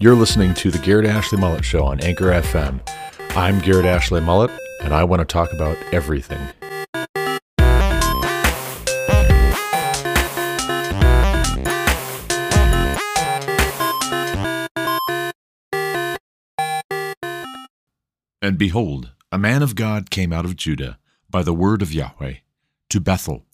You're listening to the Garrett Ashley Mullet Show on Anchor FM. I'm Garrett Ashley Mullet, and I want to talk about everything. And behold, a man of God came out of Judah by the word of Yahweh to Bethel.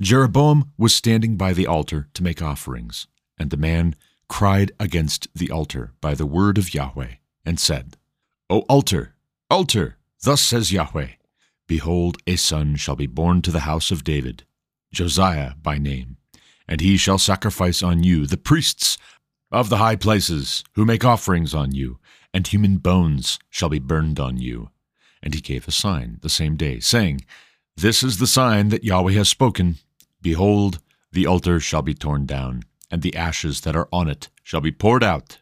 Jeroboam was standing by the altar to make offerings, and the man cried against the altar by the word of Yahweh, and said, O altar, altar, thus says Yahweh, Behold, a son shall be born to the house of David, Josiah by name, and he shall sacrifice on you the priests of the high places, who make offerings on you, and human bones shall be burned on you. And he gave a sign the same day, saying, This is the sign that Yahweh has spoken. Behold, the altar shall be torn down, and the ashes that are on it shall be poured out.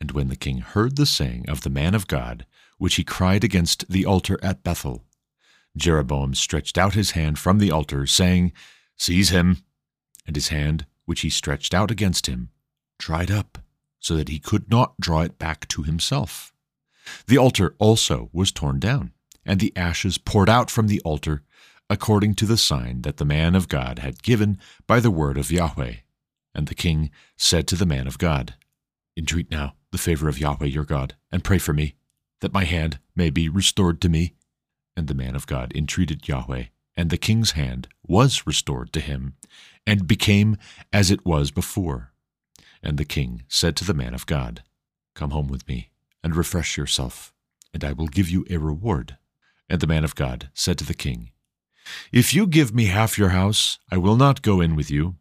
And when the king heard the saying of the man of God, which he cried against the altar at Bethel, Jeroboam stretched out his hand from the altar, saying, Seize him. And his hand, which he stretched out against him, dried up, so that he could not draw it back to himself. The altar also was torn down, and the ashes poured out from the altar, according to the sign that the man of God had given by the word of Yahweh. And the king said to the man of God, Entreat now the favor of Yahweh your God, and pray for me, that my hand may be restored to me. And the man of God entreated Yahweh, and the king's hand was restored to him, and became as it was before. And the king said to the man of God, Come home with me, and refresh yourself, and I will give you a reward. And the man of God said to the king, If you give me half your house, I will not go in with you,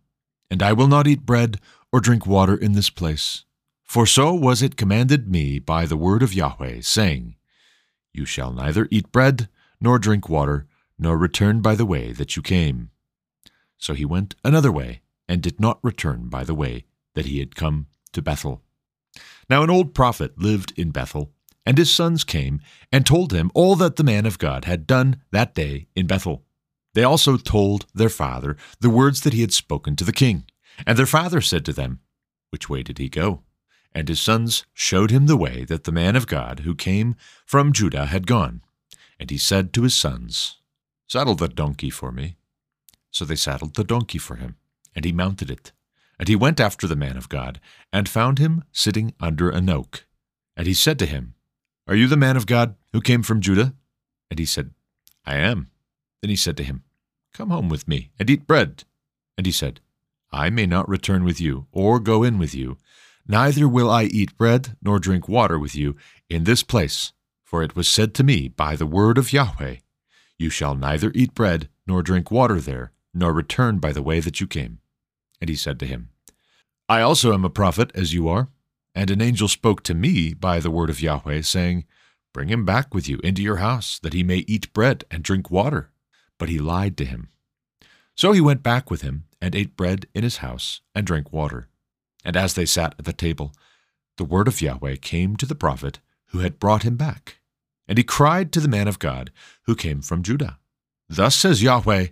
and I will not eat bread or drink water in this place. For so was it commanded me by the word of Yahweh, saying, You shall neither eat bread nor drink water, nor return by the way that you came. So he went another way, and did not return by the way that he had come to Bethel. Now an old prophet lived in Bethel, and his sons came and told him all that the man of God had done that day in Bethel. They also told their father the words that he had spoken to the king. And their father said to them, Which way did he go? And his sons showed him the way that the man of God who came from Judah had gone. And he said to his sons, Saddle the donkey for me. So they saddled the donkey for him, and he mounted it. And he went after the man of God, and found him sitting under an oak. And he said to him, Are you the man of God who came from Judah? And he said, I am. Then he said to him, Come home with me, and eat bread. And he said, I may not return with you, or go in with you, neither will I eat bread nor drink water with you in this place. For it was said to me by the word of Yahweh, You shall neither eat bread nor drink water there, nor return by the way that you came. And he said to him, I also am a prophet, as you are. And an angel spoke to me by the word of Yahweh, saying, Bring him back with you into your house, that he may eat bread and drink water. But he lied to him. So he went back with him, and ate bread in his house, and drank water. And as they sat at the table, the word of Yahweh came to the prophet who had brought him back. And he cried to the man of God who came from Judah, Thus says Yahweh,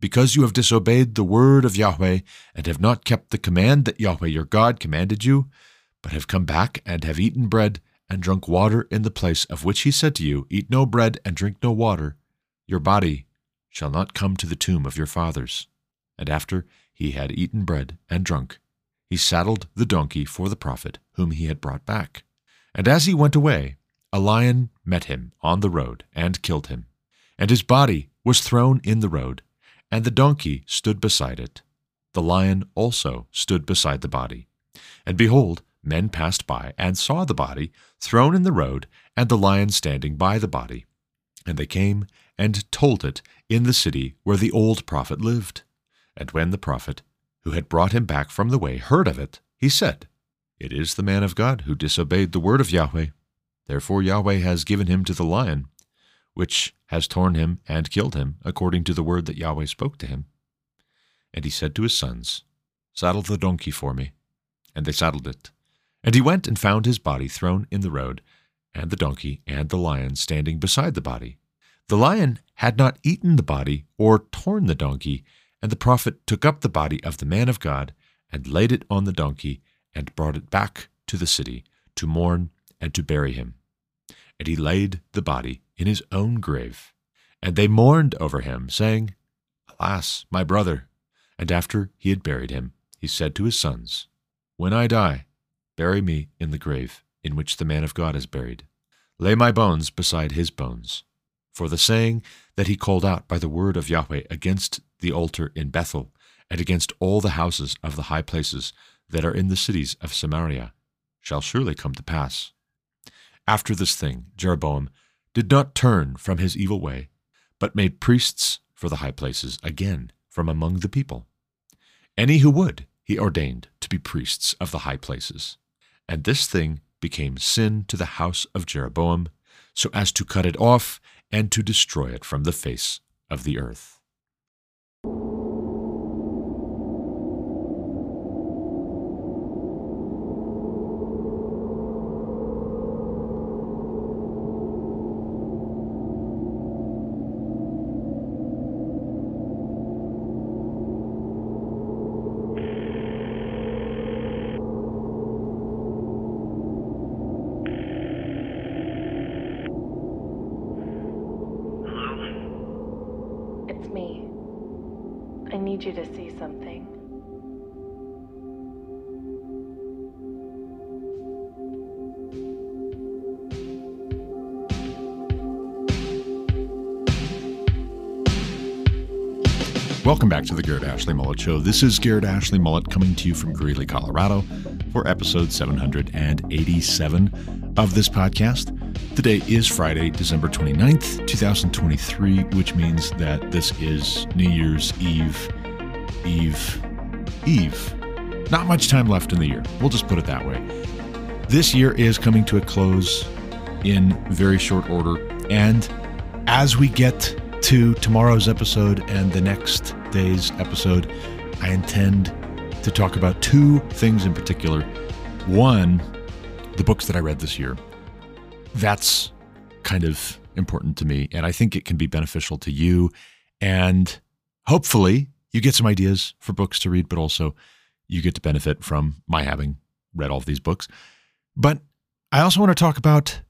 because you have disobeyed the word of Yahweh, and have not kept the command that Yahweh your God commanded you, but have come back and have eaten bread and drunk water in the place of which he said to you, Eat no bread and drink no water, your body shall not come to the tomb of your fathers. And after he had eaten bread and drunk, he saddled the donkey for the prophet whom he had brought back. And as he went away, a lion met him on the road and killed him. And his body was thrown in the road, and the donkey stood beside it. The lion also stood beside the body. And behold, men passed by and saw the body thrown in the road, and the lion standing by the body. And they came and told it in the city where the old prophet lived. And when the prophet, who had brought him back from the way, heard of it, he said, It is the man of God who disobeyed the word of Yahweh. Therefore Yahweh has given him to the lion, which has torn him and killed him, according to the word that Yahweh spoke to him. And he said to his sons, Saddle the donkey for me. And they saddled it. And he went and found his body thrown in the road, and the donkey and the lion standing beside the body. The lion had not eaten the body or torn the donkey, and the prophet took up the body of the man of God and laid it on the donkey and brought it back to the city to mourn and to bury him. And he laid the body in his own grave. And they mourned over him, saying, Alas, my brother! And after he had buried him, he said to his sons, When I die, bury me in the grave in which the man of God is buried. Lay my bones beside his bones. For the saying that he called out by the word of Yahweh against the altar in Bethel, and against all the houses of the high places that are in the cities of Samaria, shall surely come to pass. After this thing, Jeroboam did not turn from his evil way, but made priests for the high places again from among the people. Any who would, he ordained to be priests of the high places. And this thing became sin to the house of Jeroboam, so as to cut it off and to destroy it from the face of the earth. Need you to see something. Welcome back to the Garrett Ashley Mullet Show. This is Garrett Ashley Mullet coming to you from Greeley, Colorado for episode 787 of this podcast. Today is Friday, December 29th, 2023, which means that this is New Year's Eve Eve. Eve. Not much time left in the year. We'll just put it that way. This year is coming to a close in very short order. And as we get to tomorrow's episode and the next day's episode, I intend to talk about two things in particular. One, the books that I read this year. That's kind of important to me. And I think it can be beneficial to you. And hopefully, you get some ideas for books to read, but also you get to benefit from my having read all of these books. But I also want to talk about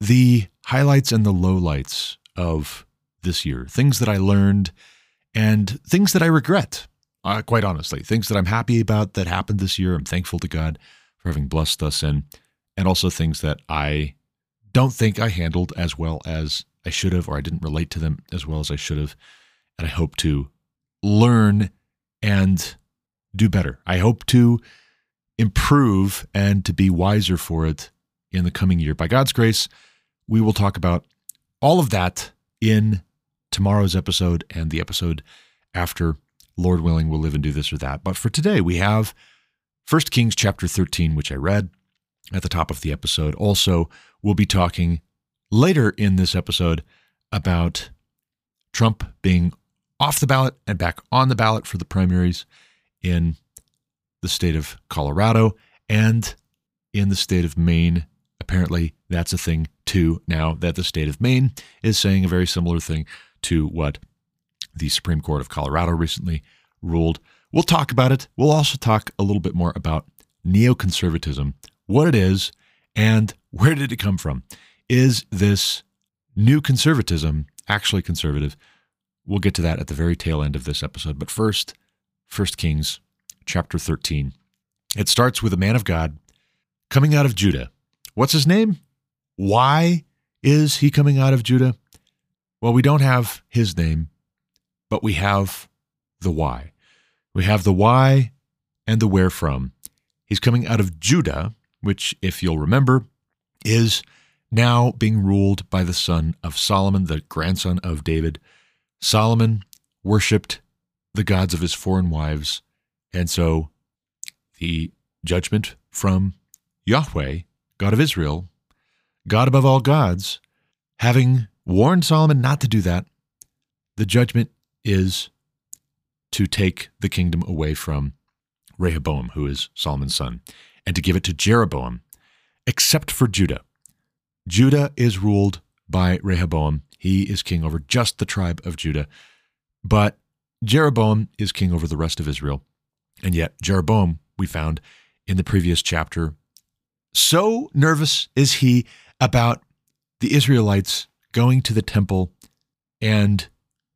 the highlights and the lowlights of this year, things that I learned and things that I regret, uh, quite honestly, things that I'm happy about that happened this year. I'm thankful to God for having blessed us in, and also things that I don't think I handled as well as I should have, or I didn't relate to them as well as I should have. And I hope to learn and do better. I hope to improve and to be wiser for it in the coming year. By God's grace, we will talk about all of that in tomorrow's episode and the episode after. Lord willing, we'll live and do this or that. But for today, we have 1 Kings chapter 13, which I read at the top of the episode. Also, we'll be talking later in this episode about Trump being off the ballot and back on the ballot for the primaries in the state of Colorado and in the state of Maine. Apparently, that's a thing too now that the state of Maine is saying a very similar thing to what the Supreme Court of Colorado recently ruled. We'll talk about it. We'll also talk a little bit more about neoconservatism, what it is, and where did it come from? Is this new conservatism actually conservative? We'll get to that at the very tail end of this episode. But first, 1 Kings chapter 13. It starts with a man of God coming out of Judah. What's his name? Why is he coming out of Judah? Well, we don't have his name, but we have the why. We have the why and the where from. He's coming out of Judah, which, if you'll remember, is now being ruled by the son of Solomon, the grandson of David. Solomon worshiped the gods of his foreign wives, and so the judgment from Yahweh, God of Israel, God above all gods, having warned Solomon not to do that, the judgment is to take the kingdom away from Rehoboam, who is Solomon's son, and to give it to Jeroboam, except for Judah. Judah is ruled by Rehoboam. He is king over just the tribe of Judah. But Jeroboam is king over the rest of Israel. And yet, Jeroboam, we found in the previous chapter, So nervous is he about the Israelites going to the temple and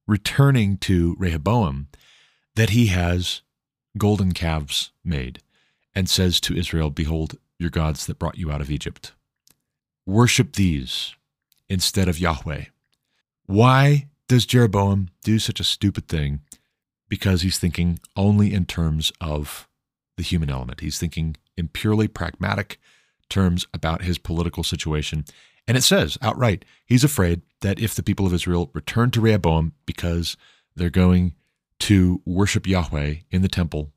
returning to Rehoboam that he has golden calves made and says to Israel, Behold, your gods that brought you out of Egypt. Worship these instead of Yahweh. Why does Jeroboam do such a stupid thing? Because he's thinking only in terms of the human element. He's thinking in purely pragmatic terms about his political situation. And it says outright, he's afraid that if the people of Israel return to Rehoboam because they're going to worship Yahweh in the temple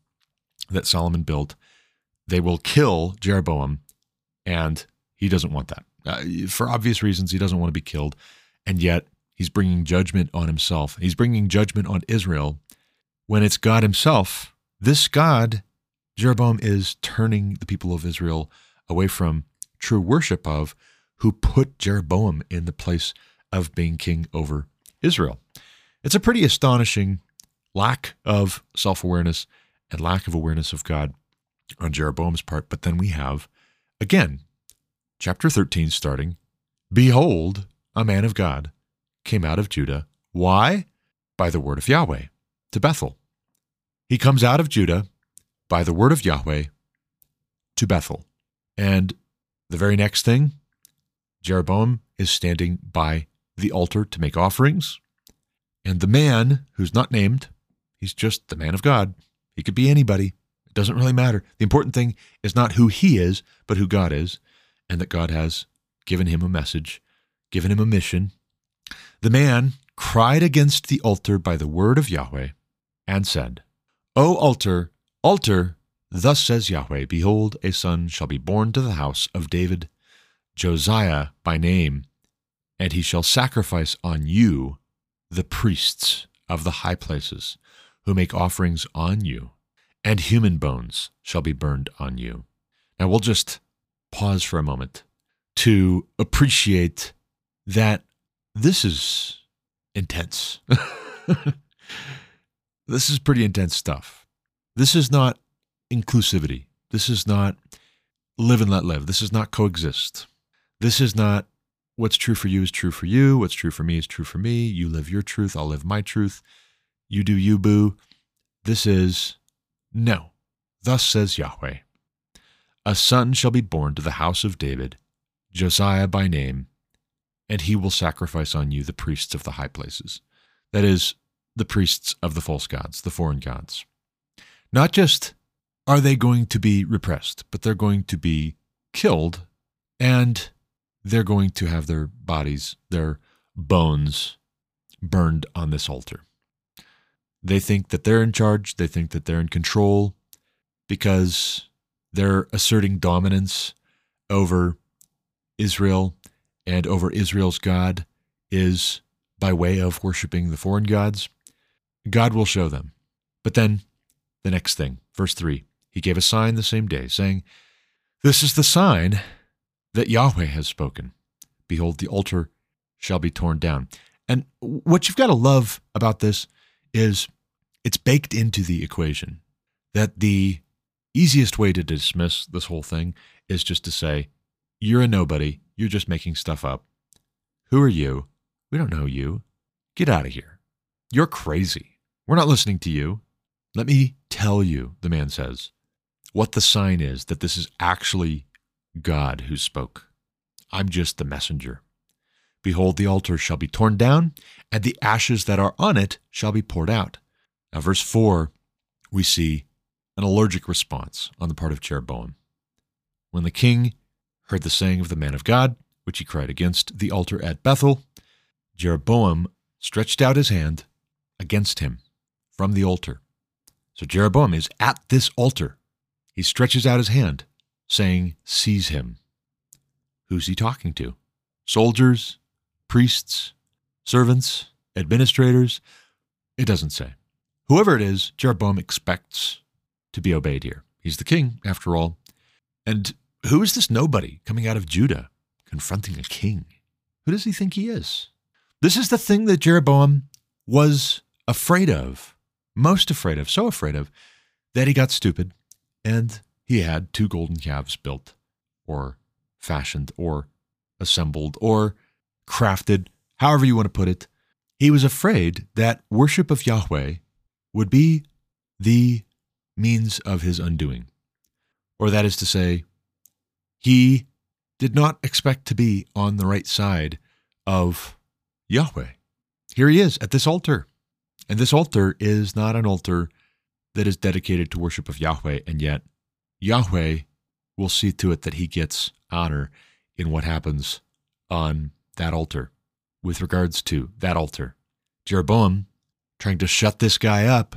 that Solomon built, they will kill Jeroboam. And he doesn't want that. Uh, for obvious reasons, he doesn't want to be killed. And yet, he's bringing judgment on himself. He's bringing judgment on Israel when it's God himself. This God, Jeroboam, is turning the people of Israel away from true worship of who put Jeroboam in the place of being king over Israel. It's a pretty astonishing lack of self awareness and lack of awareness of God on Jeroboam's part. But then we have, again, chapter 13 starting Behold, a man of God came out of Judah. Why? By the word of Yahweh to Bethel. He comes out of Judah by the word of Yahweh to Bethel. And the very next thing, Jeroboam is standing by the altar to make offerings. And the man who's not named, he's just the man of God. He could be anybody. It doesn't really matter. The important thing is not who he is, but who God is, and that God has given him a message, given him a mission. The man cried against the altar by the word of Yahweh and said, O altar, altar, Thus says Yahweh Behold, a son shall be born to the house of David, Josiah by name, and he shall sacrifice on you the priests of the high places, who make offerings on you, and human bones shall be burned on you. Now we'll just pause for a moment to appreciate that this is intense. this is pretty intense stuff. This is not inclusivity. This is not live and let live. This is not coexist. This is not what's true for you is true for you. What's true for me is true for me. You live your truth. I'll live my truth. You do you, boo. This is no. Thus says Yahweh A son shall be born to the house of David, Josiah by name, and he will sacrifice on you the priests of the high places. That is, the priests of the false gods, the foreign gods. Not just are they going to be repressed, but they're going to be killed and they're going to have their bodies, their bones burned on this altar. They think that they're in charge, they think that they're in control because they're asserting dominance over Israel and over Israel's God is by way of worshiping the foreign gods. God will show them. But then the next thing, verse 3 he gave a sign the same day, saying, This is the sign that Yahweh has spoken. Behold, the altar shall be torn down. And what you've got to love about this is it's baked into the equation that the easiest way to dismiss this whole thing is just to say, You're a nobody. You're just making stuff up. Who are you? We don't know you. Get out of here. You're crazy. We're not listening to you. Let me tell you, the man says what the sign is that this is actually God who spoke. I'm just the messenger. Behold, the altar shall be torn down, and the ashes that are on it shall be poured out. Now, verse 4, we see an allergic response on the part of Jeroboam. When the king heard the saying of the man of God, which he cried against the altar at Bethel, Jeroboam stretched out his hand against him from the altar. So Jeroboam is at this altar he stretches out his hand, saying, Seize him. Who's he talking to? Soldiers? Priests? Servants? Administrators? It doesn't say. Whoever it is, Jeroboam expects to be obeyed here. He's the king, after all. And who is this nobody coming out of Judah confronting a king? Who does he think he is? This is the thing that Jeroboam was afraid of, most afraid of, so afraid of, that he got stupid and he had two golden calves built or fashioned or assembled or crafted, however you want to put it. He was afraid that worship of Yahweh would be the means of his undoing. Or that is to say, he did not expect to be on the right side of Yahweh. Here he is at this altar. And this altar is not an altar that is dedicated to worship of Yahweh, and yet Yahweh will see to it that he gets honor in what happens on that altar with regards to that altar. Jeroboam trying to shut this guy up,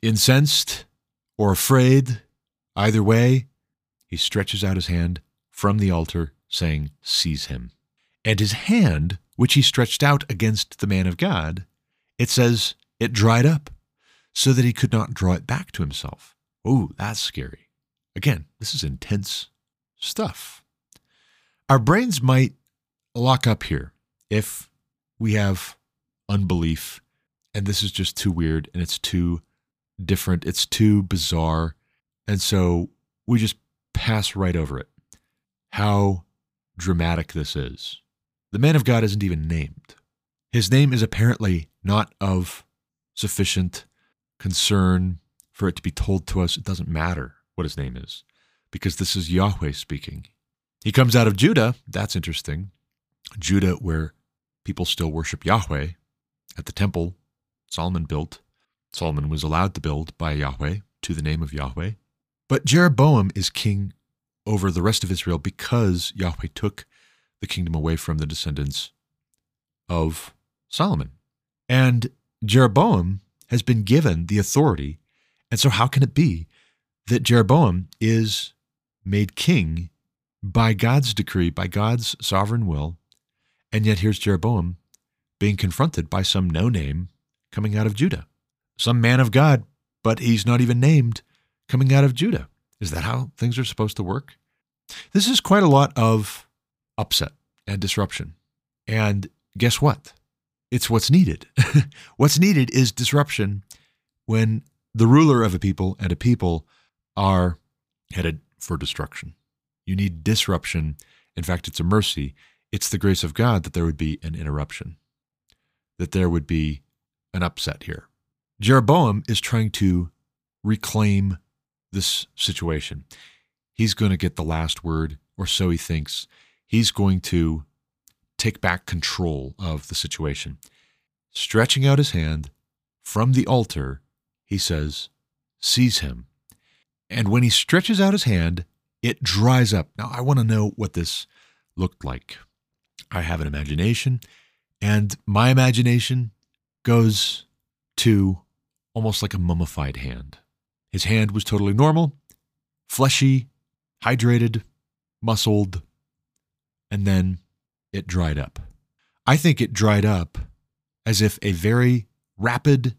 incensed or afraid, either way, he stretches out his hand from the altar, saying, Seize him. And his hand, which he stretched out against the man of God, it says it dried up so that he could not draw it back to himself. Oh, that's scary. Again, this is intense stuff. Our brains might lock up here if we have unbelief and this is just too weird and it's too different, it's too bizarre. And so we just pass right over it. How dramatic this is. The man of God isn't even named. His name is apparently not of sufficient concern for it to be told to us. It doesn't matter what his name is because this is Yahweh speaking. He comes out of Judah. That's interesting. Judah, where people still worship Yahweh at the temple Solomon built. Solomon was allowed to build by Yahweh to the name of Yahweh. But Jeroboam is king over the rest of Israel because Yahweh took the kingdom away from the descendants of Solomon. And Jeroboam has been given the authority. And so, how can it be that Jeroboam is made king by God's decree, by God's sovereign will? And yet, here's Jeroboam being confronted by some no name coming out of Judah, some man of God, but he's not even named coming out of Judah. Is that how things are supposed to work? This is quite a lot of upset and disruption. And guess what? It's what's needed. what's needed is disruption when the ruler of a people and a people are headed for destruction. You need disruption. In fact, it's a mercy. It's the grace of God that there would be an interruption, that there would be an upset here. Jeroboam is trying to reclaim this situation. He's going to get the last word, or so he thinks. He's going to take back control of the situation. Stretching out his hand from the altar, he says, Seize him. And when he stretches out his hand, it dries up. Now, I want to know what this looked like. I have an imagination, and my imagination goes to almost like a mummified hand. His hand was totally normal, fleshy, hydrated, muscled, and then it dried up. I think it dried up as if a very rapid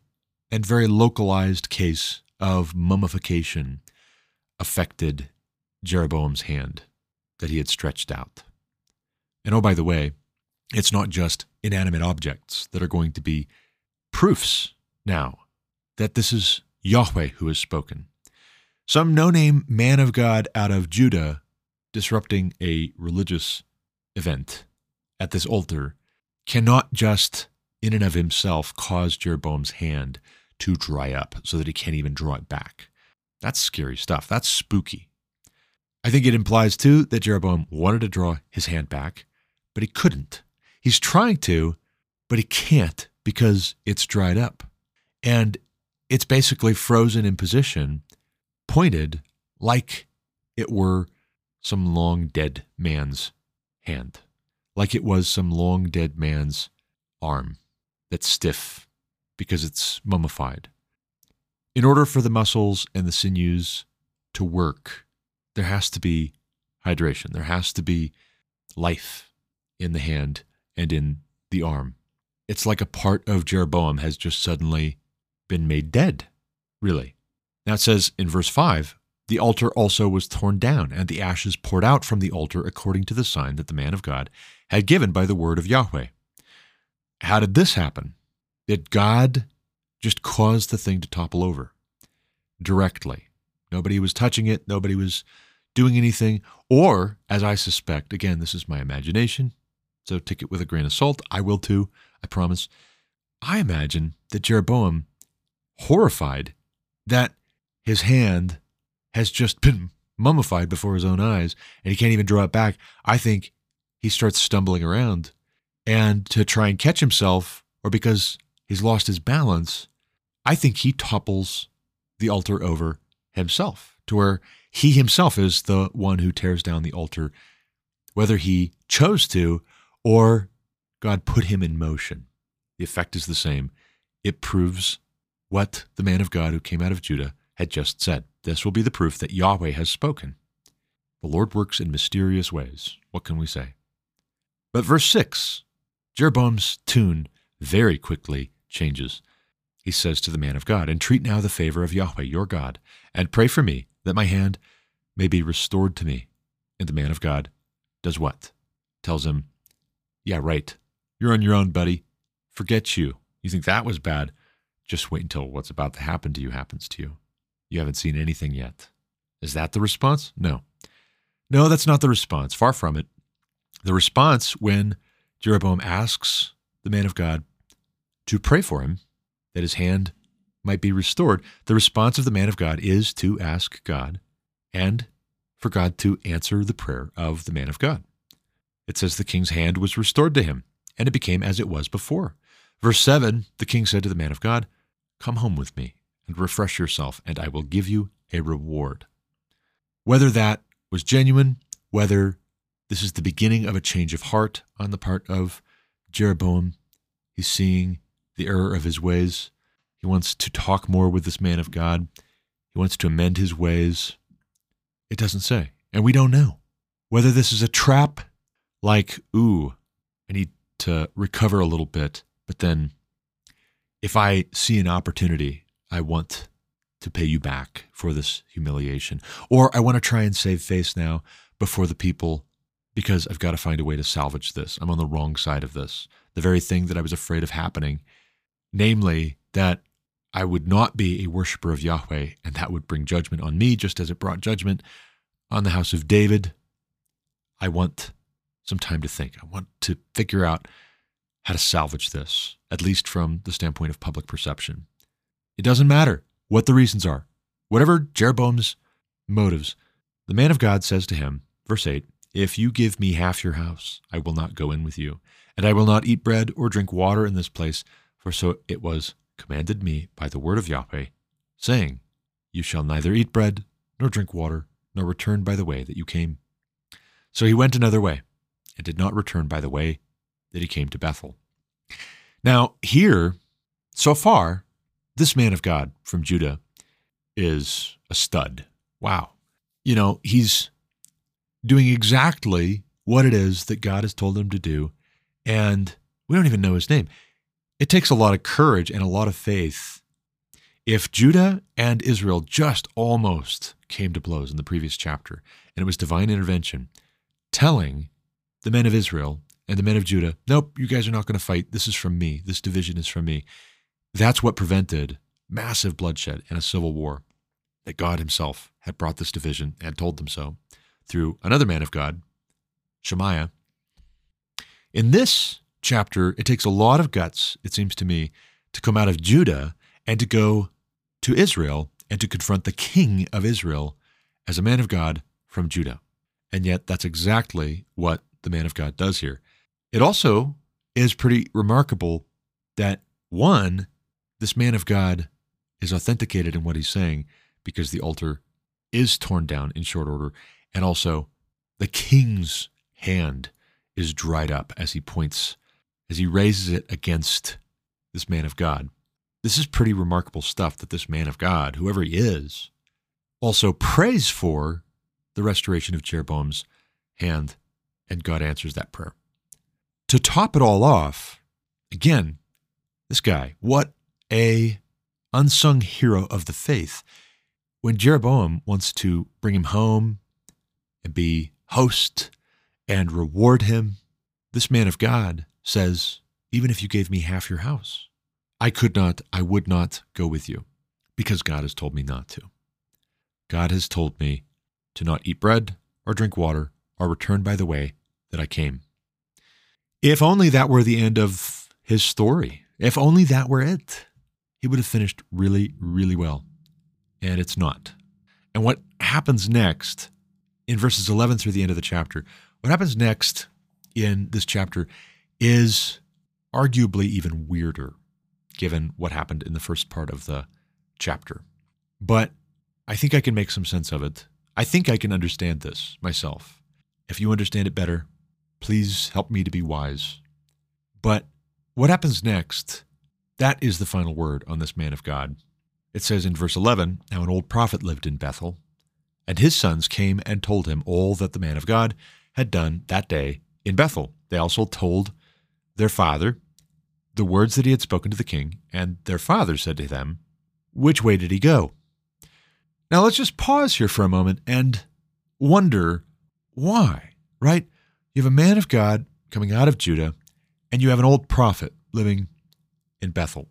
and very localized case of mummification affected Jeroboam's hand that he had stretched out. And oh, by the way, it's not just inanimate objects that are going to be proofs now that this is Yahweh who has spoken. Some no name man of God out of Judah disrupting a religious event at this altar cannot just, in and of himself, cause Jeroboam's hand to dry up so that he can't even draw it back. That's scary stuff. That's spooky. I think it implies, too, that Jeroboam wanted to draw his hand back, but he couldn't. He's trying to, but he can't because it's dried up. And it's basically frozen in position, pointed like it were some long dead man's hand, like it was some long dead man's arm that's stiff because it's mummified. In order for the muscles and the sinews to work, there has to be hydration. There has to be life in the hand and in the arm. It's like a part of Jeroboam has just suddenly been made dead, really. Now it says in verse 5 the altar also was torn down, and the ashes poured out from the altar according to the sign that the man of God had given by the word of Yahweh. How did this happen? Did God just cause the thing to topple over directly? Nobody was touching it, nobody was doing anything, or as I suspect, again, this is my imagination, so take it with a grain of salt. I will too, I promise. I imagine that Jeroboam, horrified that his hand has just been mummified before his own eyes and he can't even draw it back, I think he starts stumbling around. And to try and catch himself, or because he's lost his balance, I think he topples the altar over himself to where he himself is the one who tears down the altar, whether he chose to or God put him in motion. The effect is the same. It proves what the man of God who came out of Judah had just said. This will be the proof that Yahweh has spoken. The Lord works in mysterious ways. What can we say? But verse 6, Jeroboam's tune very quickly changes. He says to the man of God, Entreat now the favor of Yahweh your God, and pray for me that my hand may be restored to me. And the man of God does what? Tells him, Yeah, right. You're on your own, buddy. Forget you. You think that was bad? Just wait until what's about to happen to you happens to you. You haven't seen anything yet. Is that the response? No. No, that's not the response. Far from it. The response when Jeroboam asks the man of God to pray for him that his hand might be restored, the response of the man of God is to ask God and for God to answer the prayer of the man of God. It says the king's hand was restored to him, and it became as it was before. Verse 7 The king said to the man of God, Come home with me and refresh yourself, and I will give you a reward. Whether that was genuine, whether this is the beginning of a change of heart on the part of Jeroboam, he's seeing the error of his ways. He wants to talk more with this man of God. He wants to amend his ways. It doesn't say. And we don't know whether this is a trap, like, ooh, I need to recover a little bit, but then if I see an opportunity, I want to pay you back for this humiliation. Or I want to try and save face now before the people because I've got to find a way to salvage this. I'm on the wrong side of this. The very thing that I was afraid of happening, namely that I would not be a worshiper of Yahweh, and that would bring judgment on me, just as it brought judgment on the house of David. I want some time to think. I want to figure out how to salvage this, at least from the standpoint of public perception. It doesn't matter what the reasons are. Whatever Jeroboam's motives, the man of God says to him, verse 8, If you give me half your house, I will not go in with you, and I will not eat bread or drink water in this place, for so it was commanded me by the word of Yahweh, saying, You shall neither eat bread nor drink water, nor return by the way that you came. So he went another way, and did not return by the way that he came to Bethel. Now, here, so far, this man of God from Judah is a stud. Wow. You know, he's doing exactly what it is that God has told him to do, and we don't even know his name. It takes a lot of courage and a lot of faith. If Judah and Israel just almost came to blows in the previous chapter, and it was divine intervention, telling the men of Israel and the men of Judah, nope, you guys are not going to fight. This is from me. This division is from me. That's what prevented massive bloodshed and a civil war. That God Himself had brought this division and told them so through another man of God, Shemaiah. In this chapter, it takes a lot of guts, it seems to me, to come out of Judah and to go to Israel and to confront the king of Israel as a man of God from Judah. And yet, that's exactly what the man of God does here. It also is pretty remarkable that one, this man of God is authenticated in what he's saying because the altar is torn down in short order. And also, the king's hand is dried up as he points, as he raises it against this man of God. This is pretty remarkable stuff that this man of God, whoever he is, also prays for the restoration of Jeroboam's hand, and God answers that prayer. To top it all off, again, this guy, what a unsung hero of the faith. When Jeroboam wants to bring him home and be host and reward him, this man of God says, Even if you gave me half your house, I could not, I would not go with you because God has told me not to. God has told me to not eat bread or drink water or return by the way that I came. If only that were the end of his story. If only that were it. He would have finished really, really well. And it's not. And what happens next in verses 11 through the end of the chapter, what happens next in this chapter is arguably even weirder, given what happened in the first part of the chapter. But I think I can make some sense of it. I think I can understand this myself. If you understand it better, please help me to be wise. But what happens next? That is the final word on this man of God. It says in verse 11 Now an old prophet lived in Bethel, and his sons came and told him all that the man of God had done that day in Bethel. They also told their father the words that he had spoken to the king, and their father said to them, Which way did he go? Now let's just pause here for a moment and wonder why, right? You have a man of God coming out of Judah, and you have an old prophet living in Bethel.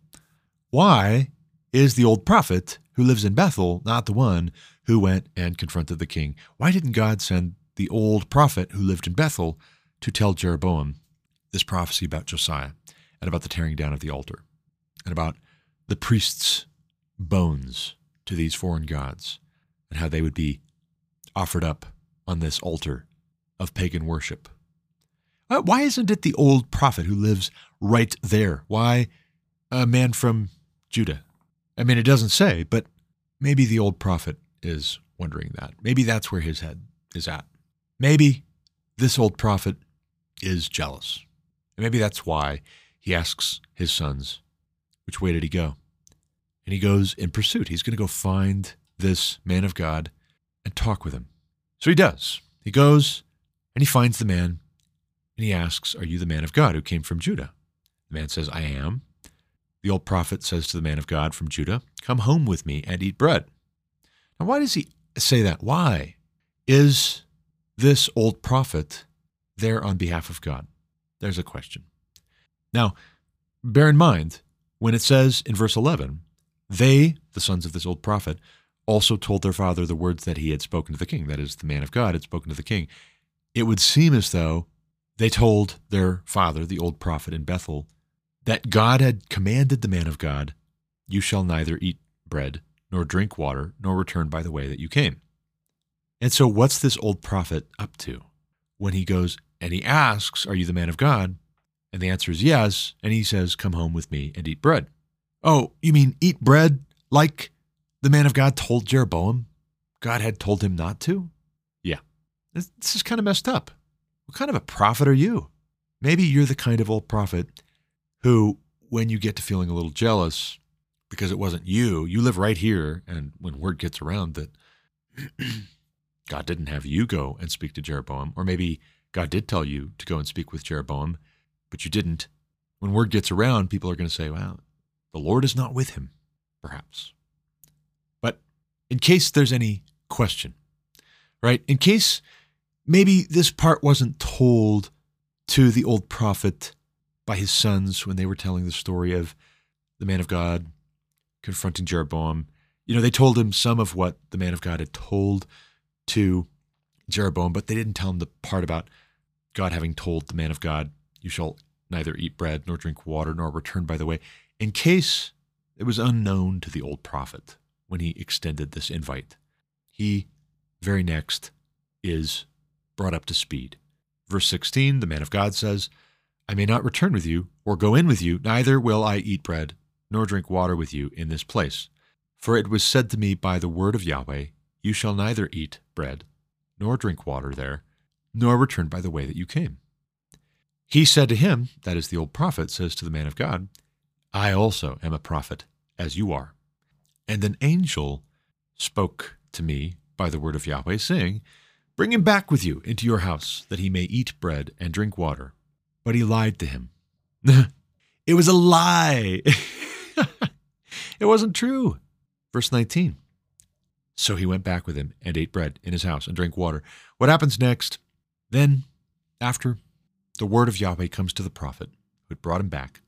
Why is the old prophet who lives in Bethel not the one who went and confronted the king? Why didn't God send the old prophet who lived in Bethel to tell Jeroboam this prophecy about Josiah and about the tearing down of the altar and about the priests' bones to these foreign gods and how they would be offered up on this altar of pagan worship? Uh, why isn't it the old prophet who lives right there? Why a man from Judah? I mean, it doesn't say, but maybe the old prophet is wondering that. Maybe that's where his head is at. Maybe this old prophet is jealous. And maybe that's why he asks his sons, which way did he go? And he goes in pursuit. He's going to go find this man of God and talk with him. So he does. He goes and he finds the man and he asks, Are you the man of God who came from Judah? The man says, I am. The old prophet says to the man of God from Judah, Come home with me and eat bread. Now, why does he say that? Why is this old prophet there on behalf of God? There's a question. Now, bear in mind, when it says in verse 11, they, the sons of this old prophet, also told their father the words that he had spoken to the king, that is, the man of God had spoken to the king. It would seem as though they told their father, the old prophet in Bethel, that God had commanded the man of God, You shall neither eat bread nor drink water, nor return by the way that you came. And so, what's this old prophet up to when he goes and he asks, Are you the man of God? And the answer is yes. And he says, Come home with me and eat bread. Oh, you mean eat bread like the man of God told Jeroboam God had told him not to? This, this is kind of messed up. What kind of a prophet are you? Maybe you're the kind of old prophet who, when you get to feeling a little jealous because it wasn't you, you live right here. And when word gets around that God didn't have you go and speak to Jeroboam, or maybe God did tell you to go and speak with Jeroboam, but you didn't. When word gets around, people are going to say, well, the Lord is not with him, perhaps. But in case there's any question, right? In case maybe this part wasn't told to the old prophet by his sons when they were telling the story of the man of God confronting Jeroboam. You know, they told him some of what the man of God had told to Jeroboam, but they didn't tell him the part about God having told the man of God, You shall neither eat bread nor drink water nor return by the way, in case it was unknown to the old prophet when he extended this invite. He, very next, is brought up to speed. Verse 16, the man of God says, I may not return with you or go in with you, neither will I eat bread nor drink water with you in this place. For it was said to me by the word of Yahweh, You shall neither eat bread nor drink water there, nor return by the way that you came. He said to him, that is the old prophet, says to the man of God, I also am a prophet, as you are. And an angel spoke to me by the word of Yahweh, saying, Bring him back with you into your house, that he may eat bread and drink water. But he lied to him. it was a lie. it wasn't true. Verse 19. So he went back with him and ate bread in his house and drank water. What happens next? Then, after the word of Yahweh comes to the prophet who had brought him back,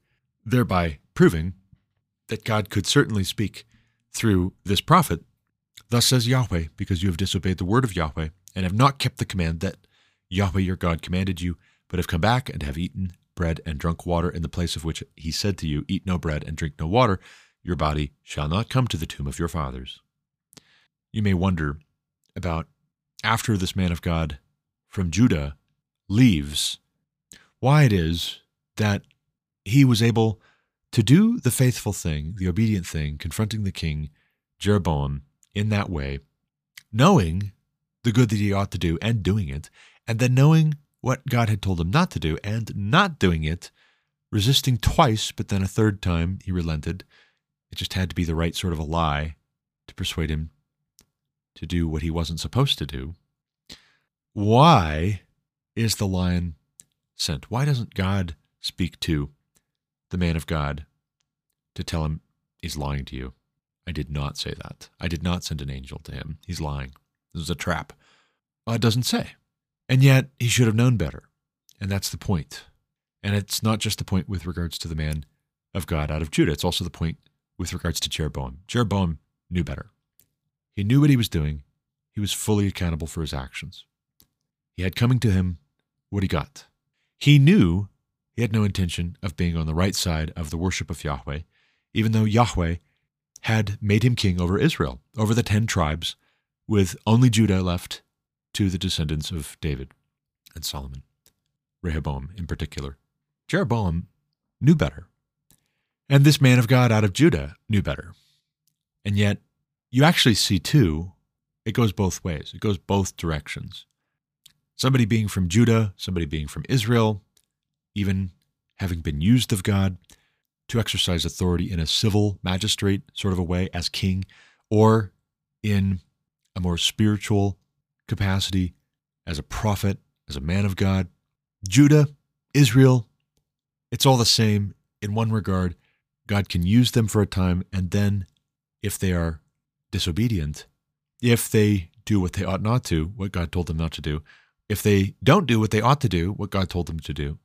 thereby proving that God could certainly speak through this prophet, Thus says Yahweh, because you have disobeyed the word of Yahweh, and have not kept the command that Yahweh your God commanded you, but have come back and have eaten bread and drunk water in the place of which he said to you, Eat no bread and drink no water, your body shall not come to the tomb of your fathers. You may wonder about after this man of God from Judah leaves, why it is that he was able to do the faithful thing, the obedient thing, confronting the king, Jeroboam, in that way, knowing the good that he ought to do and doing it, and then knowing what God had told him not to do and not doing it, resisting twice, but then a third time he relented. It just had to be the right sort of a lie to persuade him to do what he wasn't supposed to do. Why is the lion sent? Why doesn't God speak to the man of God to tell him he's lying to you? I did not say that. I did not send an angel to him. He's lying. This is a trap. It doesn't say. And yet he should have known better. And that's the point. And it's not just the point with regards to the man of God out of Judah, it's also the point with regards to Jeroboam. Jeroboam knew better. He knew what he was doing, he was fully accountable for his actions. He had coming to him what he got. He knew he had no intention of being on the right side of the worship of Yahweh, even though Yahweh had made him king over Israel, over the ten tribes, with only Judah left to the descendants of David and Solomon, Rehoboam in particular. Jeroboam knew better. And this man of God out of Judah knew better. And yet, you actually see too, it goes both ways, it goes both directions. Somebody being from Judah, somebody being from Israel, even having been used of God to exercise authority in a civil magistrate sort of a way as king, or in a more spiritual capacity as a prophet, as a man of God. Judah, Israel, it's all the same in one regard. God can use them for a time, and then if they are disobedient, if they do what they ought not to, what God told them not to do, if they don't do what they ought to do, what God told them to do,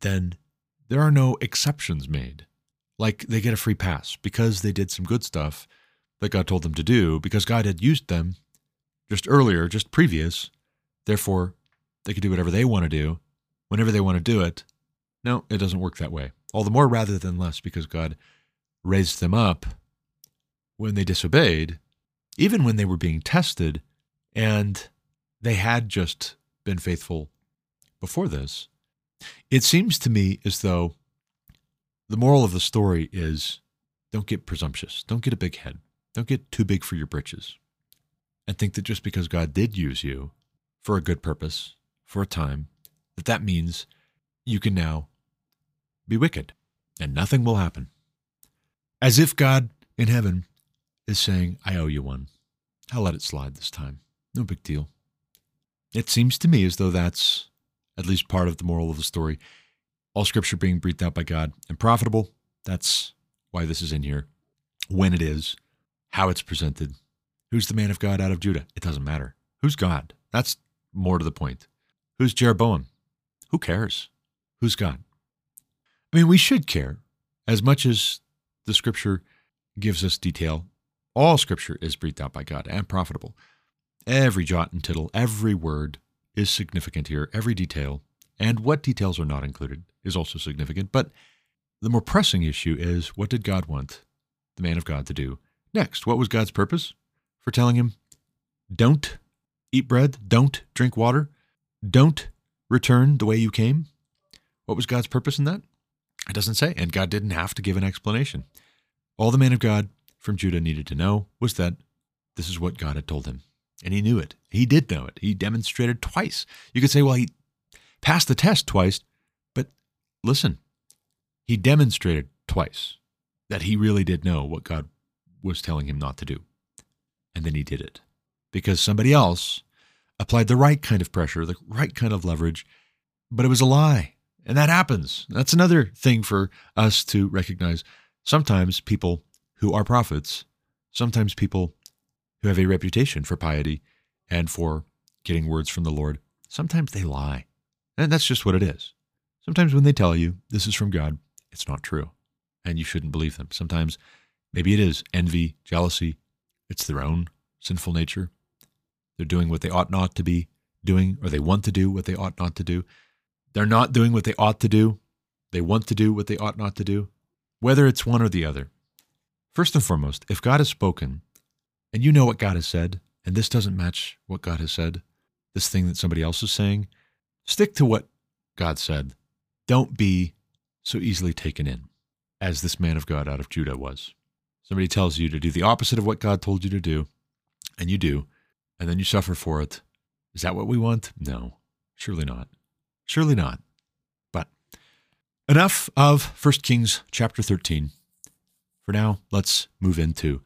then there are no exceptions made. Like they get a free pass because they did some good stuff that God told them to do, because God had used them just earlier, just previous. Therefore, they could do whatever they want to do whenever they want to do it. No, it doesn't work that way. All the more rather than less because God raised them up when they disobeyed, even when they were being tested and they had just been faithful before this. It seems to me as though the moral of the story is don't get presumptuous, don't get a big head, don't get too big for your britches and think that just because God did use you for a good purpose, for a time, that that means you can now be wicked and nothing will happen. As if God in heaven is saying, I owe you one. I'll let it slide this time. No big deal. It seems to me as though that's at least part of the moral of the story. All scripture being breathed out by God and profitable. That's why this is in here. When it is, how it's presented, Who's the man of God out of Judah? It doesn't matter. Who's God? That's more to the point. Who's Jeroboam? Who cares? Who's God? I mean, we should care as much as the scripture gives us detail. All scripture is breathed out by God and profitable. Every jot and tittle, every word is significant here, every detail. And what details are not included is also significant. But the more pressing issue is what did God want the man of God to do next? What was God's purpose? For telling him, don't eat bread, don't drink water, don't return the way you came? What was God's purpose in that? It doesn't say, and God didn't have to give an explanation. All the man of God from Judah needed to know was that this is what God had told him. And he knew it. He did know it. He demonstrated twice. You could say, well, he passed the test twice, but listen, he demonstrated twice that he really did know what God was telling him not to do. And then he did it because somebody else applied the right kind of pressure, the right kind of leverage, but it was a lie. And that happens. That's another thing for us to recognize. Sometimes people who are prophets, sometimes people who have a reputation for piety and for getting words from the Lord, sometimes they lie. And that's just what it is. Sometimes when they tell you this is from God, it's not true. And you shouldn't believe them. Sometimes maybe it is envy, jealousy, it's their own sinful nature. They're doing what they ought not to be doing, or they want to do what they ought not to do. They're not doing what they ought to do. They want to do what they ought not to do, whether it's one or the other. First and foremost, if God has spoken and you know what God has said, and this doesn't match what God has said, this thing that somebody else is saying, stick to what God said. Don't be so easily taken in as this man of God out of Judah was. Somebody tells you to do the opposite of what God told you to do, and you do, and then you suffer for it. Is that what we want? No, surely not. Surely not. But enough of 1 Kings chapter 13. For now, let's move into